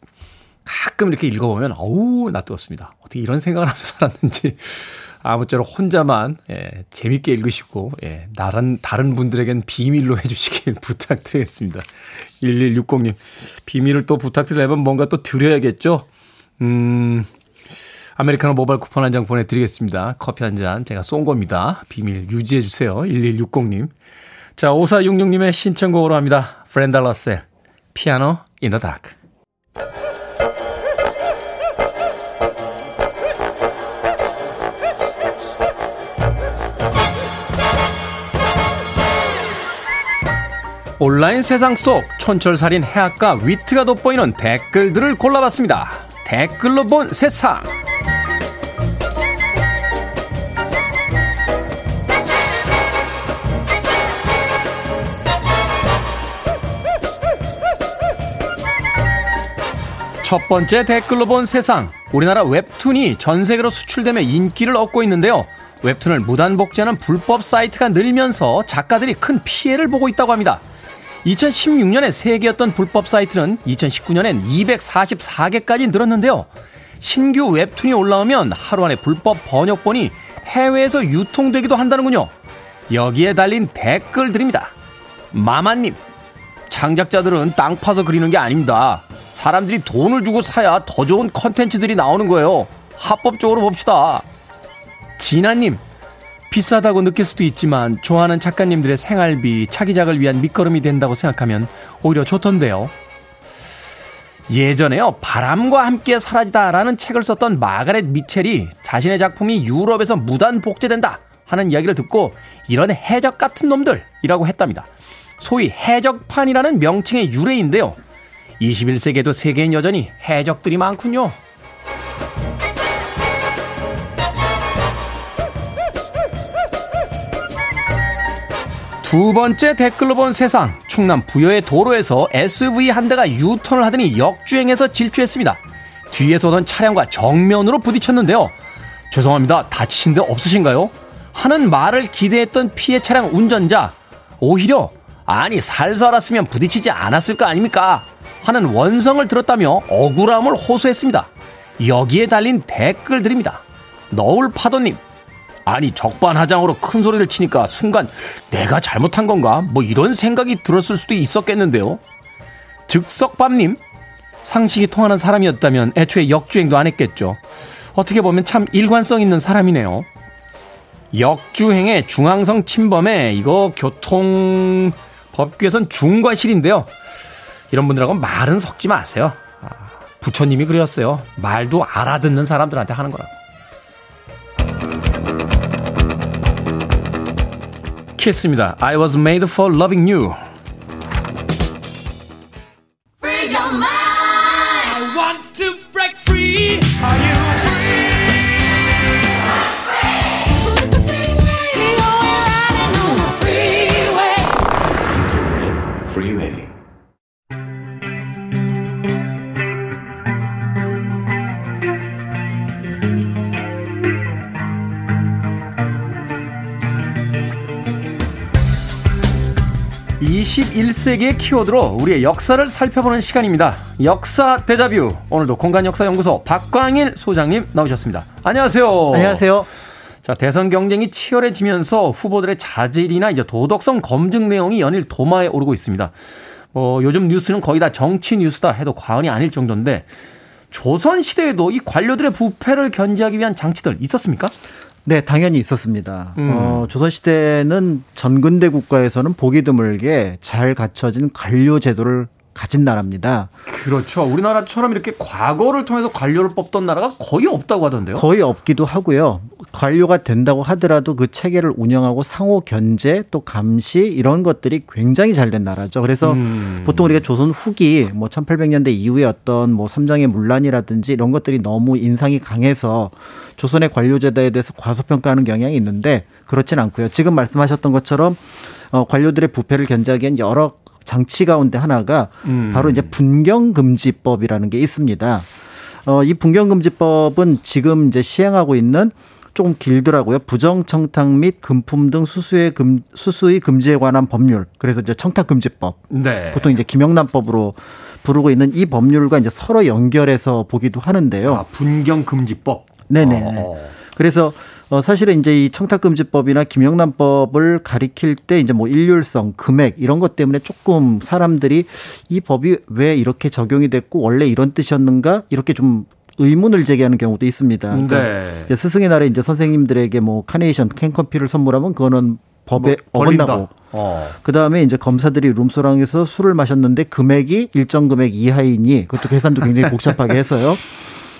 가끔 이렇게 읽어보면, 어우, 낯뜨겁습니다. 어떻게 이런 생각을 하면서 살았는지. 아무쪼록 혼자만, 예, 재밌게 읽으시고, 예, 다른, 다른 분들에겐 비밀로 해주시길 (laughs) 부탁드리겠습니다. 1160님. 비밀을 또 부탁드리려면 뭔가 또 드려야겠죠? 음, 아메리카노 모바일 쿠폰 한 장 보내드리겠습니다. 커피 한 잔 제가 쏜 겁니다. 비밀 유지해 주세요. 1160님. 자, 5466님의 신청곡으로 합니다. 프렌달러스의 Piano in the Dark. 온라인 세상 속 촌철살인 해학과 위트가 돋보이는 댓글들을 골라봤습니다. 댓글로 본 세상. 첫 번째 댓글로 본 세상. 우리나라 웹툰이 전 세계로 수출되며 인기를 얻고 있는데요. 웹툰을 무단 복제하는 불법 사이트가 늘면서 작가들이 큰 피해를 보고 있다고 합니다. 2016년에 3개였던 불법 사이트는 2019년엔 244개까지 늘었는데요. 신규 웹툰이 올라오면 하루 안에 불법 번역본이 해외에서 유통되기도 한다는군요. 여기에 달린 댓글들입니다. 마마님, 창작자들은 땅 파서 그리는 게 아닙니다. 사람들이 돈을 주고 사야 더 좋은 컨텐츠들이 나오는 거예요. 합법적으로 봅시다. 진아님, 비싸다고 느낄 수도 있지만 좋아하는 작가님들의 생활비, 차기작을 위한 밑거름이 된다고 생각하면 오히려 좋던데요. 예전에요, 바람과 함께 사라지다라는 책을 썼던 마가렛 미첼이 자신의 작품이 유럽에서 무단 복제된다 하는 이야기를 듣고 이런 해적 같은 놈들이라고 했답니다. 소위 해적판이라는 명칭의 유래인데요. 21세기에도 세계엔 여전히 해적들이 많군요. 두 번째 댓글로 본 세상. 충남 부여의 도로에서 SUV 한 대가 유턴을 하더니 역주행해서 질주했습니다. 뒤에서 오던 차량과 정면으로 부딪혔는데요. 죄송합니다. 다치신 데 없으신가요? 하는 말을 기대했던 피해 차량 운전자. 오히려 아니 살살 알았으면 부딪히지 않았을 거 아닙니까? 하는 원성을 들었다며 억울함을 호소했습니다. 여기에 달린 댓글들입니다. 너울파도님, 아니 적반하장으로 큰 소리를 치니까 순간 내가 잘못한 건가? 뭐 이런 생각이 들었을 수도 있었겠는데요. 즉석밥님, 상식이 통하는 사람이었다면 애초에 역주행도 안 했겠죠. 어떻게 보면 참 일관성 있는 사람이네요. 역주행의 중앙성 침범에 이거 교통 법규에선 중과실인데요. 이런 분들하고 말은 섞지 마세요. 아, 부처님이 그러셨어요. 말도 알아듣는 사람들한테 하는 거라고. 키스입니다. I was made for loving you. 세기의 키워드로 우리의 역사를 살펴보는 시간입니다. 역사 대자뷰. 오늘도 공간역사연구소 박광일 소장님 나오셨습니다. 안녕하세요. 안녕하세요. 자, 대선 경쟁이 치열해지면서 후보들의 자질이나 이제 도덕성 검증 내용이 연일 도마에 오르고 있습니다. 뭐 요즘 뉴스는 거의 다 정치 뉴스다 해도 과언이 아닐 정도인데 조선 시대에도 이 관료들의 부패를 견제하기 위한 장치들 있었습니까? 네, 당연히 있었습니다. 음. 어, 조선시대는 전근대 국가에서는 보기 드물게 잘 갖춰진 관료 제도를 가진 나라입니다. 그렇죠. 우리나라처럼 이렇게 과거를 통해서 관료를 뽑던 나라가 거의 없다고 하던데요. 거의 없기도 하고요. 관료가 된다고 하더라도 그 체계를 운영하고 상호 견제 또 감시 이런 것들이 굉장히 잘 된 나라죠. 그래서 음. 보통 우리가 조선 후기 뭐 1800년대 이후에 어떤 뭐 삼장의 문란이라든지 이런 것들이 너무 인상이 강해서 조선의 관료 제도에 대해서 과소평가하는 경향이 있는데 그렇진 않고요. 지금 말씀하셨던 것처럼 어, 관료들의 부패를 견제하기 위한 여러 장치 가운데 하나가 음. 바로 이제 분경금지법이라는 게 있습니다. 어, 이 분경금지법은 지금 이제 시행하고 있는 조금 길더라고요. 부정청탁 및 금품 등 수수의 금 수수의 금지에 관한 법률. 그래서 이제 청탁금지법. 네. 보통 이제 김영란법으로 부르고 있는 이 법률과 이제 서로 연결해서 보기도 하는데요. 아, 분경금지법. 네네. 어. 그래서 어 사실은 이제 이 청탁금지법이나 김영란법을 가리킬 때 이제 뭐 일률성, 금액 이런 것 때문에 조금 사람들이 이 법이 왜 이렇게 적용이 됐고 원래 이런 뜻이었는가 이렇게 좀 의문을 제기하는 경우도 있습니다. 그러니까 네. 이제 스승의 날에 이제 선생님들에게 뭐 카네이션, 캔커피를 선물하면 그거는 법에 뭐. 어긋나고 어. 그 다음에 이제 검사들이 룸소랑에서 술을 마셨는데 금액이 일정 금액 이하이니 그것도 계산도 굉장히 복잡하게 해서요. (laughs)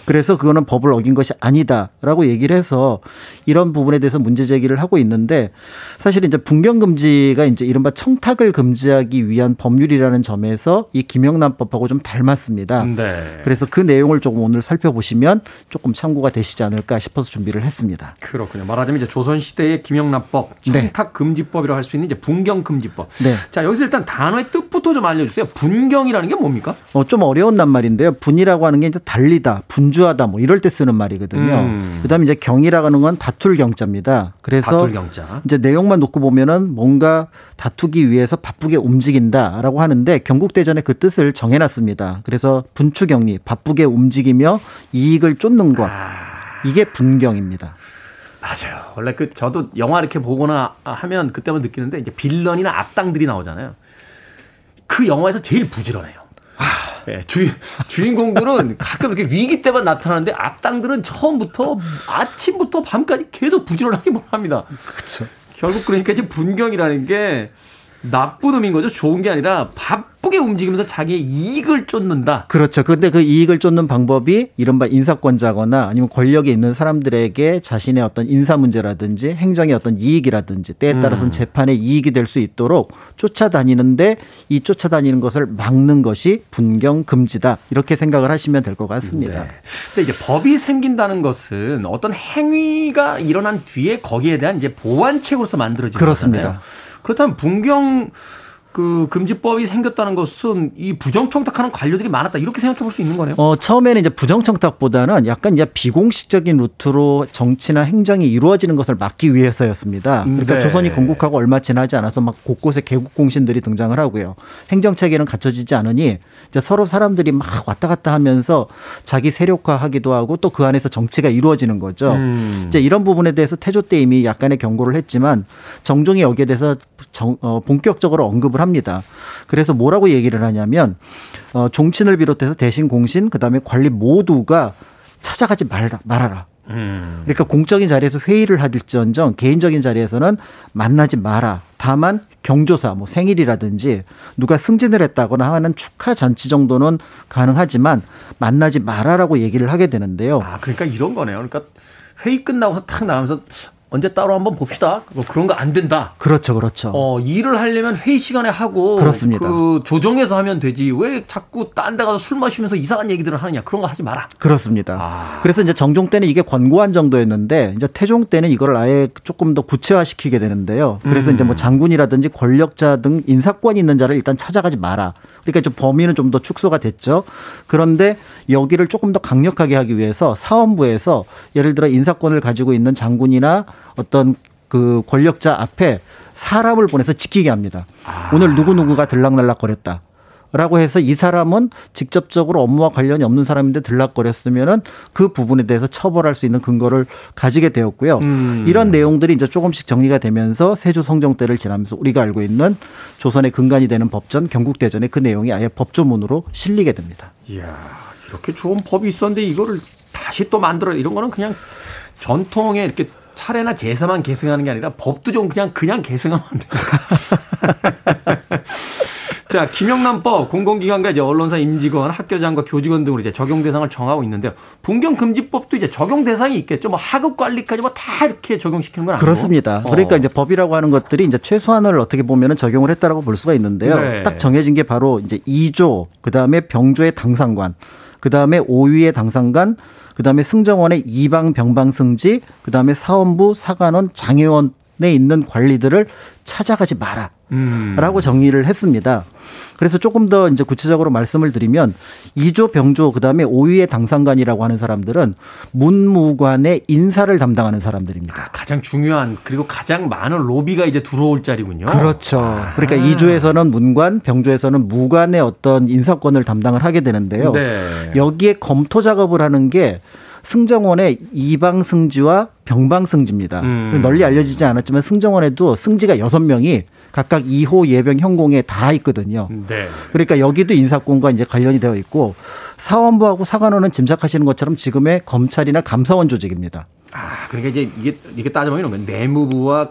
그래서 그거는 법을 어긴 것이 아니다라고 얘기를 해서 이런 부분에 대해서 문제 제기를 하고 있는데 사실 이제 분경 금지가 이제 이른바 청탁을 금지하기 위한 법률이라는 점에서 이 김영란법하고 좀 닮았습니다. 네. 그래서 그 내용을 조금 오늘 살펴보시면 조금 참고가 되시지 않을까 싶어서 준비를 했습니다. 그렇군요. 말하자면 이제 조선 시대의 김영란법, 네. 청탁 금지법이라고 할 수 있는 이제 분경 금지법. 네. 자 여기서 일단 단어의 뜻부터 좀 알려주세요. 분경이라는 게 뭡니까? 어, 좀 어려운 낱말인데요. 분이라고 하는 게 이제 달리다, 분 주하다, 뭐 이럴 때 쓰는 말이거든요. 음. 그다음에 이제 경이라고 하는 건 다툴 경자입니다. 그래서 다툴 경자. 이제 내용만 놓고 보면은 뭔가 다투기 위해서 바쁘게 움직인다라고 하는데 경국대전에 그 뜻을 정해놨습니다. 그래서 분추경리, 바쁘게 움직이며 이익을 쫓는 것. 이게 분경입니다. 맞아요. 원래 그 저도 영화 이렇게 보거나 하면 그때만 느끼는데 이제 빌런이나 악당들이 나오잖아요. 그 영화에서 제일 부지런해요. 예, 주, 주인공들은 (laughs) 가끔 이렇게 위기 때만 나타나는데 악당들은 처음부터 아침부터 밤까지 계속 부지런하게 뭘 합니다. 그렇죠. 결국 그러니까 이제 분경이라는 게 나쁜 의미인 거죠. 좋은 게 아니라 바쁘게 움직이면서 자기의 이익을 쫓는다. 그렇죠. 근데 그 이익을 쫓는 방법이 이른바 인사권자거나 아니면 권력이 있는 사람들에게 자신의 어떤 인사 문제라든지 행정의 어떤 이익이라든지 때에 따라서는 재판의 이익이 될 수 있도록 쫓아다니는데 이 쫓아다니는 것을 막는 것이 분경 금지다. 이렇게 생각을 하시면 될 것 같습니다. 네. 근데 이제 법이 생긴다는 것은 어떤 행위가 일어난 뒤에 거기에 대한 이제 보완책으로서 만들어지는 그렇습니다. 거잖아요. 그렇다면 분경 그 금지법이 생겼다는 것은 이 부정청탁하는 관료들이 많았다 이렇게 생각해 볼 수 있는 거네요. 어, 처음에는 이제 부정청탁보다는 약간 이제 비공식적인 루트로 정치나 행정이 이루어지는 것을 막기 위해서였습니다. 그러니까 네. 조선이 건국하고 얼마 지나지 않아서 막 곳곳에 개국 공신들이 등장을 하고요. 행정 체계는 갖춰지지 않으니 이제 서로 사람들이 막 왔다 갔다 하면서 자기 세력화하기도 하고 또 그 안에서 정치가 이루어지는 거죠. 음. 이제 이런 부분에 대해서 태조 때 이미 약간의 경고를 했지만 정종이 여기에 대해서 정- 어, 본격적으로 언급을 합니다. 그래서 뭐라고 얘기를 하냐면 어, 종친을 비롯해서 대신 공신 그다음에 관리 모두가 찾아가지 말라, 말아라. 음. 그러니까 공적인 자리에서 회의를 하실지언정 개인적인 자리에서는 만나지 마라. 다만 경조사, 뭐 생일이라든지 누가 승진을 했다거나 하는 축하 잔치 정도는 가능하지만 만나지 마라라고 얘기를 하게 되는데요. 아 그러니까 이런 거네요. 그러니까 회의 끝나고서 탁 나가면서 언제 따로 한번 봅시다. 뭐 그런 거 안 된다. 그렇죠, 그렇죠. 어, 일을 하려면 회의 시간에 하고 그렇습니다. 그 조정해서 하면 되지. 왜 자꾸 딴 데 가서 술 마시면서 이상한 얘기들을 하느냐. 그런 거 하지 마라. 그렇습니다. 아. 그래서 이제 정종 때는 이게 권고한 정도였는데 이제 태종 때는 이걸 아예 조금 더 구체화시키게 되는데요. 그래서 음. 이제 뭐 장군이라든지 권력자 등 인사권 있는 자를 일단 찾아가지 마라. 그러니까 좀 범위는 좀 더 축소가 됐죠. 그런데 여기를 조금 더 강력하게 하기 위해서 사원부에서 예를 들어 인사권을 가지고 있는 장군이나 어떤 그 권력자 앞에 사람을 보내서 지키게 합니다. 오늘 누구누구가 들락날락 거렸다. 라고 해서 이 사람은 직접적으로 업무와 관련이 없는 사람인데 들락거렸으면은 그 부분에 대해서 처벌할 수 있는 근거를 가지게 되었고요. 음. 이런 내용들이 이제 조금씩 정리가 되면서 세조 성종 때를 지나면서 우리가 알고 있는 조선의 근간이 되는 법전 경국대전의 그 내용이 아예 법조문으로 실리게 됩니다. 이야, 이렇게 좋은 법이 있었는데 이거를 다시 또 만들어 이런 거는 그냥 전통에 이렇게 차례나 제사만 계승하는 게 아니라 법도 좀 그냥 그냥 계승하면 안 돼요. (laughs) 자, 김영란법 공공기관과 이제 언론사 임직원, 학교장과 교직원 등으로 이제 적용 대상을 정하고 있는데요. 분경 금지법도 이제 적용 대상이 있겠죠. 뭐 하급 관리까지 뭐 다 이렇게 적용시키는 건 아니고. 그렇습니다. 어. 그러니까 이제 법이라고 하는 것들이 이제 최소한을 어떻게 보면은 적용을 했다라고 볼 수가 있는데요. 네. 딱 정해진 게 바로 이제 2조, 그다음에 병조의 당상관, 그다음에 5위의 당상관, 그다음에 승정원의 이방 병방 승지, 그다음에 사원부 사관원 장애원 에 있는 관리들을 찾아가지 마라. 음. 라고 정리를 했습니다. 그래서 조금 더 이제 구체적으로 말씀을 드리면 2조 병조 그다음에 5위의 당상관이라고 하는 사람들은 문무관의 인사를 담당하는 사람들입니다. 가장 중요한 그리고 가장 많은 로비가 이제 들어올 자리군요. 그렇죠. 그러니까 아. 2조에서는 문관, 병조에서는 무관의 어떤 인사권을 담당을 하게 되는데요. 네. 여기에 검토 작업을 하는 게 승정원의 이방 승지와 병방 승지입니다. 음. 널리 알려지지 않았지만 승정원에도 승지가 여섯 명이 각각 2호 예병 현공에 다 있거든요. 네. 그러니까 여기도 인사권과 이제 관련이 되어 있고 사헌부하고 사간원은 짐작하시는 것처럼 지금의 검찰이나 감사원 조직입니다. 아, 그러니까 이제 이게 이게 따져보면 이런 거예요. 내무부와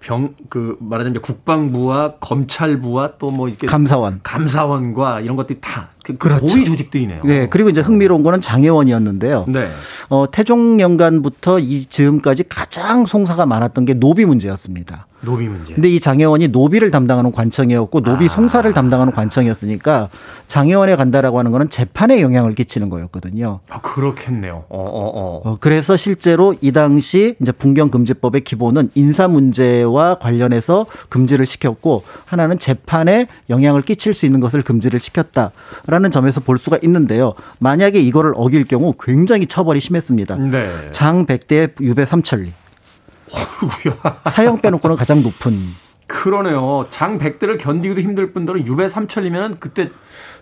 병 그 말하자면 국방부와 검찰부와 또 뭐 이렇게 감사원. 감사원과 이런 것들이 다 그, 그 그렇죠. 고위 조직들이네요. 네, 그리고 이제 흥미로운 거는 장예원이었는데요. 네. 어, 태종 연간부터 이 즈음까지 가장 송사가 많았던 게 노비 문제였습니다. 노비 문제. 근데 이 장예원이 노비를 담당하는 관청이었고 노비 송사를 담당하는 관청이었으니까 장애원에 간다라고 하는 거는 재판에 영향을 끼치는 거였거든요. 아, 그렇겠네요. 어, 어, 어. 어, 그래서 실제로 이 당시 이제 분경금지법의 기본은 인사 문제와 관련해서 금지를 시켰고 하나는 재판에 영향을 끼칠 수 있는 것을 금지를 시켰다라는 점에서 볼 수가 있는데요. 만약에 이거를 어길 경우 굉장히 처벌이 심했습니다. 네. 장 100대 유배 3천리. 어이구야. 사형 빼놓고는 가장 높은 그러네요. 장 100대를 견디기도 힘들 뿐더러 유배 삼천이면 그때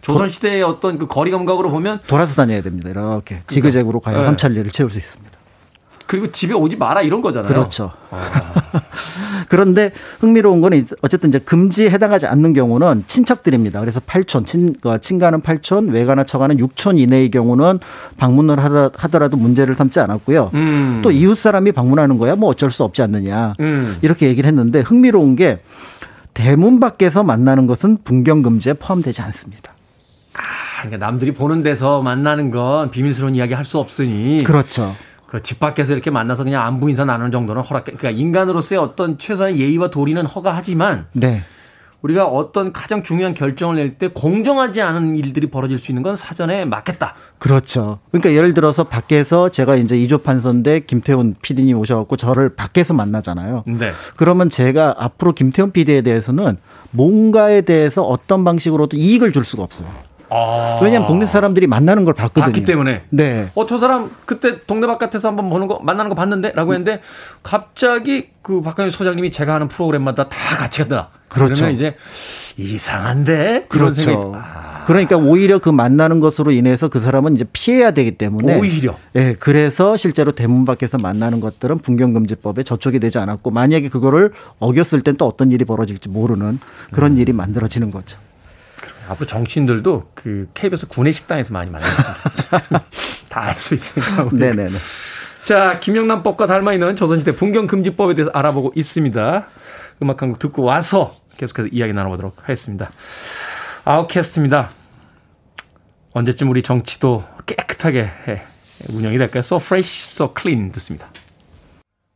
조선 시대의 어떤 그 거리 감각으로 보면 돌아서 다녀야 됩니다. 이렇게 지그재그로 가야 네. 삼천리를 채울 수 있습니다. 그리고 집에 오지 마라 이런 거잖아요. 그렇죠. (laughs) 그런데 흥미로운 거는 어쨌든 이제 금지에 해당하지 않는 경우는 친척들입니다. 그래서 8촌, 친, 어, 친가는 8촌, 외가나 처가는 6촌 이내의 경우는 방문을 하더, 하더라도 문제를 삼지 않았고요. 음. 또 이웃 사람이 방문하는 거야 뭐 어쩔 수 없지 않느냐. 음. 이렇게 얘기를 했는데 흥미로운 게 대문 밖에서 만나는 것은 분경 금지에 포함되지 않습니다. 그러니까 남들이 보는 데서 만나는 건 비밀스러운 이야기 할 수 없으니 그렇죠. 그 집 밖에서 이렇게 만나서 그냥 안부 인사 나누는 정도는 허락. 그러니까 인간으로서의 어떤 최소한의 예의와 도리는 허가하지만 네. 우리가 어떤 가장 중요한 결정을 낼 때 공정하지 않은 일들이 벌어질 수 있는 건 사전에 맞겠다. 그렇죠. 그러니까 예를 들어서 밖에서 제가 이제 이조 판서인데 김태훈 PD님 오셔갖고 저를 밖에서 만나잖아요. 네. 그러면 제가 앞으로 김태훈 PD에 대해서는 뭔가에 대해서 어떤 방식으로도 이익을 줄 수가 없어요. 왜냐하면 동네 사람들이 만나는 걸 봤거든요. 봤기 때문에. 네. 어, 저 사람 그때 동네 바깥에서 한번 보는 거, 만나는 거 봤는데? 라고 했는데 갑자기 그 박강일 소장님이 제가 하는 프로그램마다 다 같이 갔다. 그렇죠. 그러면 이제 이상한데? 그런 생각이 그렇죠. 그러니까 오히려 그 만나는 것으로 인해서 그 사람은 이제 피해야 되기 때문에 오히려. 예, 그래서 실제로 대문 밖에서 만나는 것들은 분경금지법에 저촉이 되지 않았고 만약에 그거를 어겼을 땐 또 어떤 일이 벌어질지 모르는 음. 그런 일이 만들어지는 거죠. 앞으로 정치인들도 그 KBS 구내 식당에서 많이 만나겠습니다. (laughs) 다알 수 있으니까. 네네네. 자, 김영란법과 닮아 있는 조선시대 분경금지법에 대해서 알아보고 있습니다. 음악 한 곡 듣고 와서 계속해서 이야기 나눠보도록 하겠습니다. 아웃캐스트입니다. 언제쯤 우리 정치도 깨끗하게 해, 운영이 될까요? So fresh, so clean 듣습니다.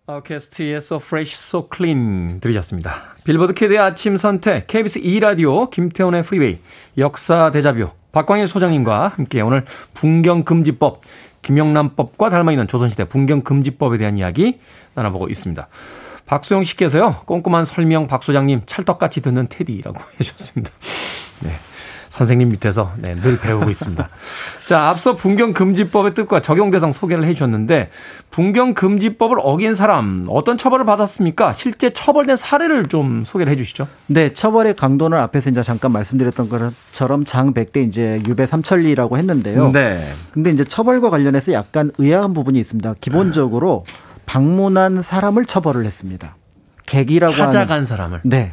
아웃캐스트의 So fresh, so clean 들으셨습니다. 빌보드 키드의 아침 선택, KBS 2라디오, 김태훈의 Freeway, 역사 데자뷰, 박광일 소장님과 함께 오늘 분경금지법, 김영란법과 닮아있는 조선시대 분경금지법에 대한 이야기 나눠보고 있습니다. 박수영 씨께서요, 꼼꼼한 설명 박 소장님 찰떡같이 듣는 테디라고 (laughs) 해주셨습니다. 네. 선생님 밑에서 네, 늘 배우고 있습니다. (laughs) 자, 앞서 분경금지법의 뜻과 적용 대상 소개를 해 주셨는데, 분경금지법을 어긴 사람, 어떤 처벌을 받았습니까? 실제 처벌된 사례를 좀 소개를 해 주시죠. 네, 처벌의 강도는 앞에서 이제 잠깐 말씀드렸던 것처럼 장 100대 이제 유배 삼천리라고 했는데요. 네. 근데 이제 처벌과 관련해서 약간 의아한 부분이 있습니다. 기본적으로 방문한 사람을 처벌을 했습니다. 객이라고 찾아간 하는 사람을. 네. 근데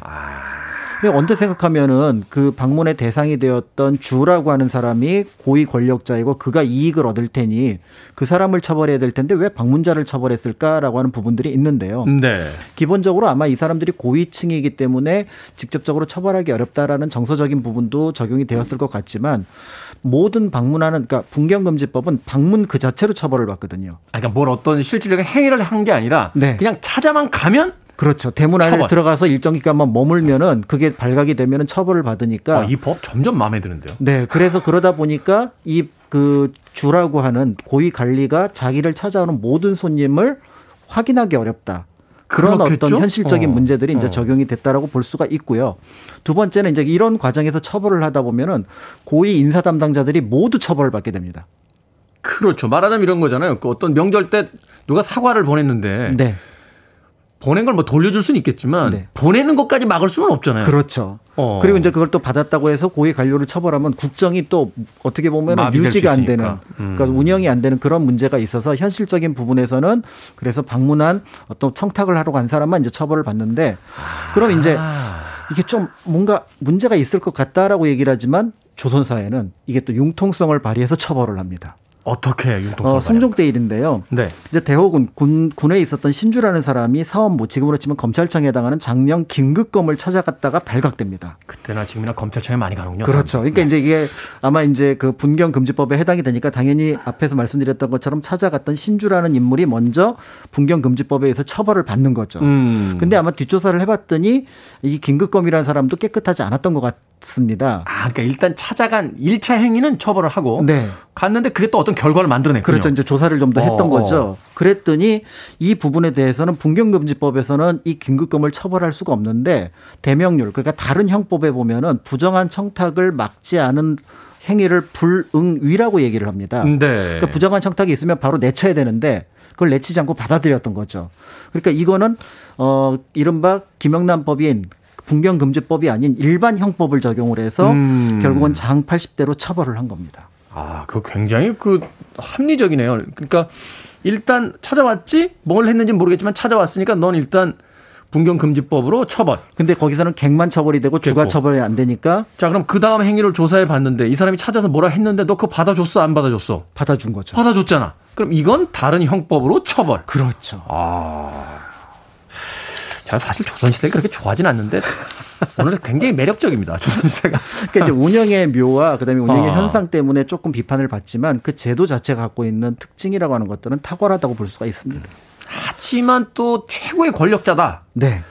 언제 생각하면은 그 방문의 대상이 되었던 주라고 하는 사람이 고위 권력자이고 그가 이익을 얻을 테니 그 사람을 처벌해야 될 텐데 왜 방문자를 처벌했을까라고 하는 부분들이 있는데요. 네. 기본적으로 아마 이 사람들이 고위층이기 때문에 직접적으로 처벌하기 어렵다라는 정서적인 부분도 적용이 되었을 것 같지만 모든 방문하는 그러니까 분경금지법은 방문 그 자체로 처벌을 받거든요. 아, 그러니까 뭘 어떤 실질적인 행위를 한 게 아니라 네. 그냥 찾아만 가면 그렇죠. 대문 안에 처벌. 들어가서 일정 기간만 머물면은 그게 발각이 되면은 처벌을 받으니까 아, 이법 점점 마음에 드는데요. 네, 그래서 그러다 보니까 이 그 주라고 하는 고위 관리가 자기를 찾아오는 모든 손님을 확인하기 어렵다. 그런 그렇겠죠? 어떤 현실적인 어, 문제들이 이제 어. 적용이 됐다라고 볼 수가 있고요. 두 번째는 이제 이런 과정에서 처벌을 하다 보면은 고위 인사 담당자들이 모두 처벌을 받게 됩니다. 그렇죠. 말하자면 이런 거잖아요. 그 어떤 명절 때 누가 사과를 보냈는데 네. 보낸 걸 뭐 돌려줄 수는 있겠지만 네. 보내는 것까지 막을 수는 없잖아요. 그렇죠. 어. 그리고 이제 그걸 또 받았다고 해서 고위 관료를 처벌하면 국정이 또 어떻게 보면 유지가 수안 되는 있으니까. 음. 그러니까 운영이 안 되는 그런 문제가 있어서 현실적인 부분에서는 그래서 방문한 어떤 청탁을 하러 간 사람만 이제 처벌을 받는데 그럼 이제 아. 이게 좀 뭔가 문제가 있을 것 같다라고 얘기를 하지만 조선 사회는 이게 또 융통성을 발휘해서 처벌을 합니다. 어떻게 융통성을 어, 성종대 일인데요. 네. 이제 대호군 군 군에 있었던 신주라는 사람이 사원부 지금으로 치면 검찰청에 해당하는 장령 긴급검을 찾아갔다가 발각됩니다. 그때나 지금이나 검찰청에 많이 가는군요. 그렇죠. 사람들이. 그러니까 이제 이게 아마 이제 그 분경 금지법에 해당이 되니까 당연히 앞에서 말씀드렸던 것처럼 찾아갔던 신주라는 인물이 먼저 분경 금지법에 의해서 처벌을 받는 거죠. 음. 근데 아마 뒷조사를 해봤더니 이 긴급검이라는 사람도 깨끗하지 않았던 것 같습니다. 아, 그러니까 일단 찾아간 1차 행위는 처벌을 하고 네. 갔는데 그게 또 어떤 결과를 만들어냈군요. 그렇죠. 이제 조사를 좀더 어, 했던 어. 거죠. 그랬더니 이 부분에 대해서는 분경금지법에서는 이 긴급금을 처벌할 수가 없는데 대명률 그러니까 다른 형법에 보면은 부정한 청탁을 막지 않은 행위를 불응위라고 얘기를 합니다. 네. 그러니까 부정한 청탁이 있으면 바로 내쳐야 되는데 그걸 내치지 않고 받아들였던 거죠. 그러니까 이거는 어 이른바 김영란 법인 분경금지법이 아닌 일반 형법을 적용을 해서 음. 결국은 장 80대로 처벌을 한 겁니다. 아, 그 굉장히 그 합리적이네요. 그러니까 일단 찾아왔지 뭘 했는지 모르겠지만 찾아왔으니까 넌 일단 분경금지법으로 처벌. 근데 거기서는 객만 처벌이 되고 주가 됐고. 처벌이 안 되니까 자, 그럼 그 다음 행위를 조사해 봤는데 이 사람이 찾아서 뭐라 했는데 너 그거 받아줬어? 안 받아줬어? 받아준 거죠. 받아줬잖아. 그럼 이건 다른 형법으로 처벌. 그렇죠. 제가 사실 조선시대가 그렇게 좋아하진 않는데 오늘 굉장히 매력적입니다. 조선시대가. 그러니까 이제 운영의 묘와 그다음에 운영의 아. 현상 때문에 조금 비판을 받지만 그 제도 자체가 갖고 있는 특징이라고 하는 것들은 탁월하다고 볼 수가 있습니다. 하지만 또 최고의 권력자다. 네.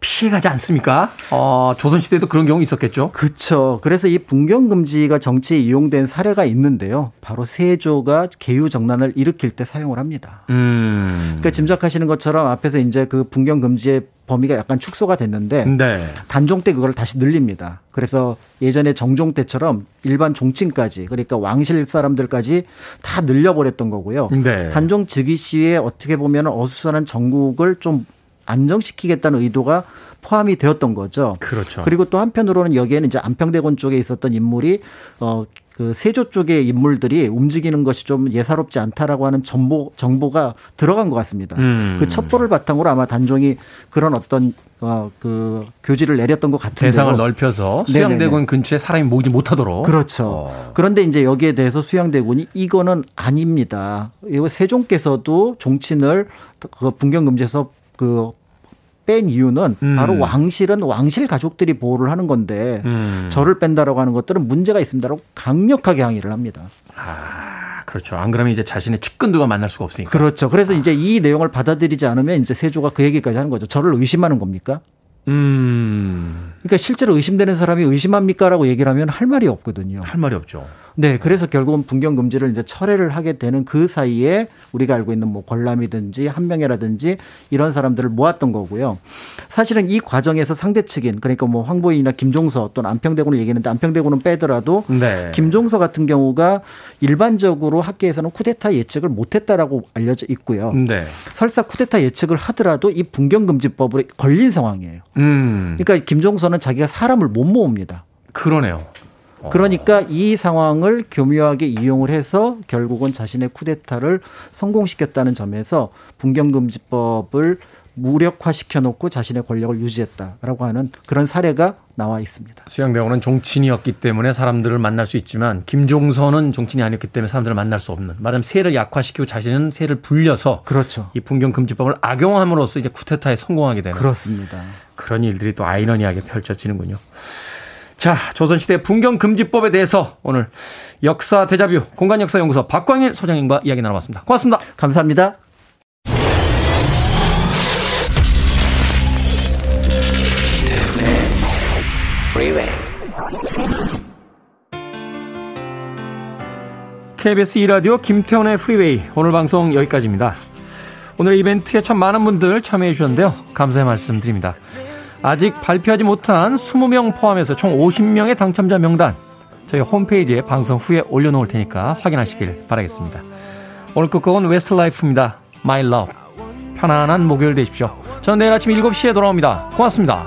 피해가지 않습니까? 어, 조선시대에도 그런 경우 있었겠죠? 그렇죠. 그래서 이 분경금지가 정치에 이용된 사례가 있는데요. 바로 세조가 계유정난을 일으킬 때 사용을 합니다. 음. 그러니까 짐작하시는 것처럼 앞에서 이제 그 분경금지의 범위가 약간 축소가 됐는데 네. 단종 때 그걸 다시 늘립니다. 그래서 예전에 정종 때처럼 일반 종친까지 그러니까 왕실 사람들까지 다 늘려버렸던 거고요. 네. 단종 즉위 시에 어떻게 보면 어수선한 전국을 좀 안정시키겠다는 의도가 포함이 되었던 거죠. 그렇죠. 그리고 또 한편으로는 여기에는 이제 안평대군 쪽에 있었던 인물이 어. 그 세조 쪽의 인물들이 움직이는 것이 좀 예사롭지 않다라고 하는 정보 정보가 들어간 것 같습니다. 음. 그 첩보를 바탕으로 아마 단종이 그런 어떤 어 그 교지를 내렸던 것 같은데요. 대상을 넓혀서. 수양대군 근처에 사람이 모이지 못하도록. 그렇죠. 그런데 이제 여기에 대해서 수양대군이 이거는 아닙니다. 세종께서도 종친을 그 분경금지에서 그 뺀 이유는 음. 바로 왕실은 왕실 가족들이 보호를 하는 건데 음. 저를 뺀다라고 하는 것들은 문제가 있습니다라고 강력하게 항의를 합니다. 아, 그렇죠. 안 그러면 이제 자신의 측근들과 만날 수가 없으니까. 그렇죠. 그래서 이제 이 내용을 받아들이지 않으면 이제 세조가 그 얘기까지 하는 거죠. 저를 의심하는 겁니까? 음. 그러니까 실제로 의심되는 사람이 의심합니까라고 얘기를 하면 할 말이 없거든요. 할 말이 없죠. 네, 그래서 결국은 분경 금지를 이제 철회를 하게 되는 그 사이에 우리가 알고 있는 뭐 권람이든지 한명이라든지 이런 사람들을 모았던 거고요. 사실은 이 과정에서 상대 측인 그러니까 뭐 황보인이나 김종서 또는 안평대군을 얘기했는데 안평대군은 빼더라도 네. 김종서 같은 경우가 일반적으로 학계에서는 쿠데타 예측을 못했다라고 알려져 있고요. 네. 설사 쿠데타 예측을 하더라도 이 분경 금지법으로 걸린 상황이에요. 음. 그러니까 김종서는 자기가 사람을 못 모읍니다. 그러네요. 그러니까 이 상황을 교묘하게 이용을 해서 결국은 자신의 쿠데타를 성공시켰다는 점에서 분경금지법을 무력화시켜 놓고 자신의 권력을 유지했다라고 하는 그런 사례가 나와 있습니다. 수양대군은 종친이었기 때문에 사람들을 만날 수 있지만 김종선은 종친이 아니었기 때문에 사람들을 만날 수 없는. 말하자면 세를 약화시키고 자신은 세를 불려서 그렇죠. 이 분경금지법을 악용함으로써 이제 쿠데타에 성공하게 되는 그렇습니다. 그런 일들이 또 아이러니하게 펼쳐지는군요. 자, 조선시대 분경금지법에 대해서 오늘 역사 데자뷰 공간역사연구소 박광일 소장님과 이야기 나눠봤습니다. 고맙습니다. 감사합니다. KBS 2라디오 김태훈의 Freeway 오늘 방송 여기까지입니다. 오늘 이벤트에 참 많은 분들 참여해 주셨는데요. 감사의 말씀 드립니다. 아직 발표하지 못한 20명 포함해서 총 50명의 당첨자 명단 저희 홈페이지에 방송 후에 올려놓을 테니까 확인하시길 바라겠습니다. 오늘 끝곡은 웨스트라이프입니다. My Love. 편안한 목요일 되십시오. 저는 내일 아침 7시에 돌아옵니다. 고맙습니다.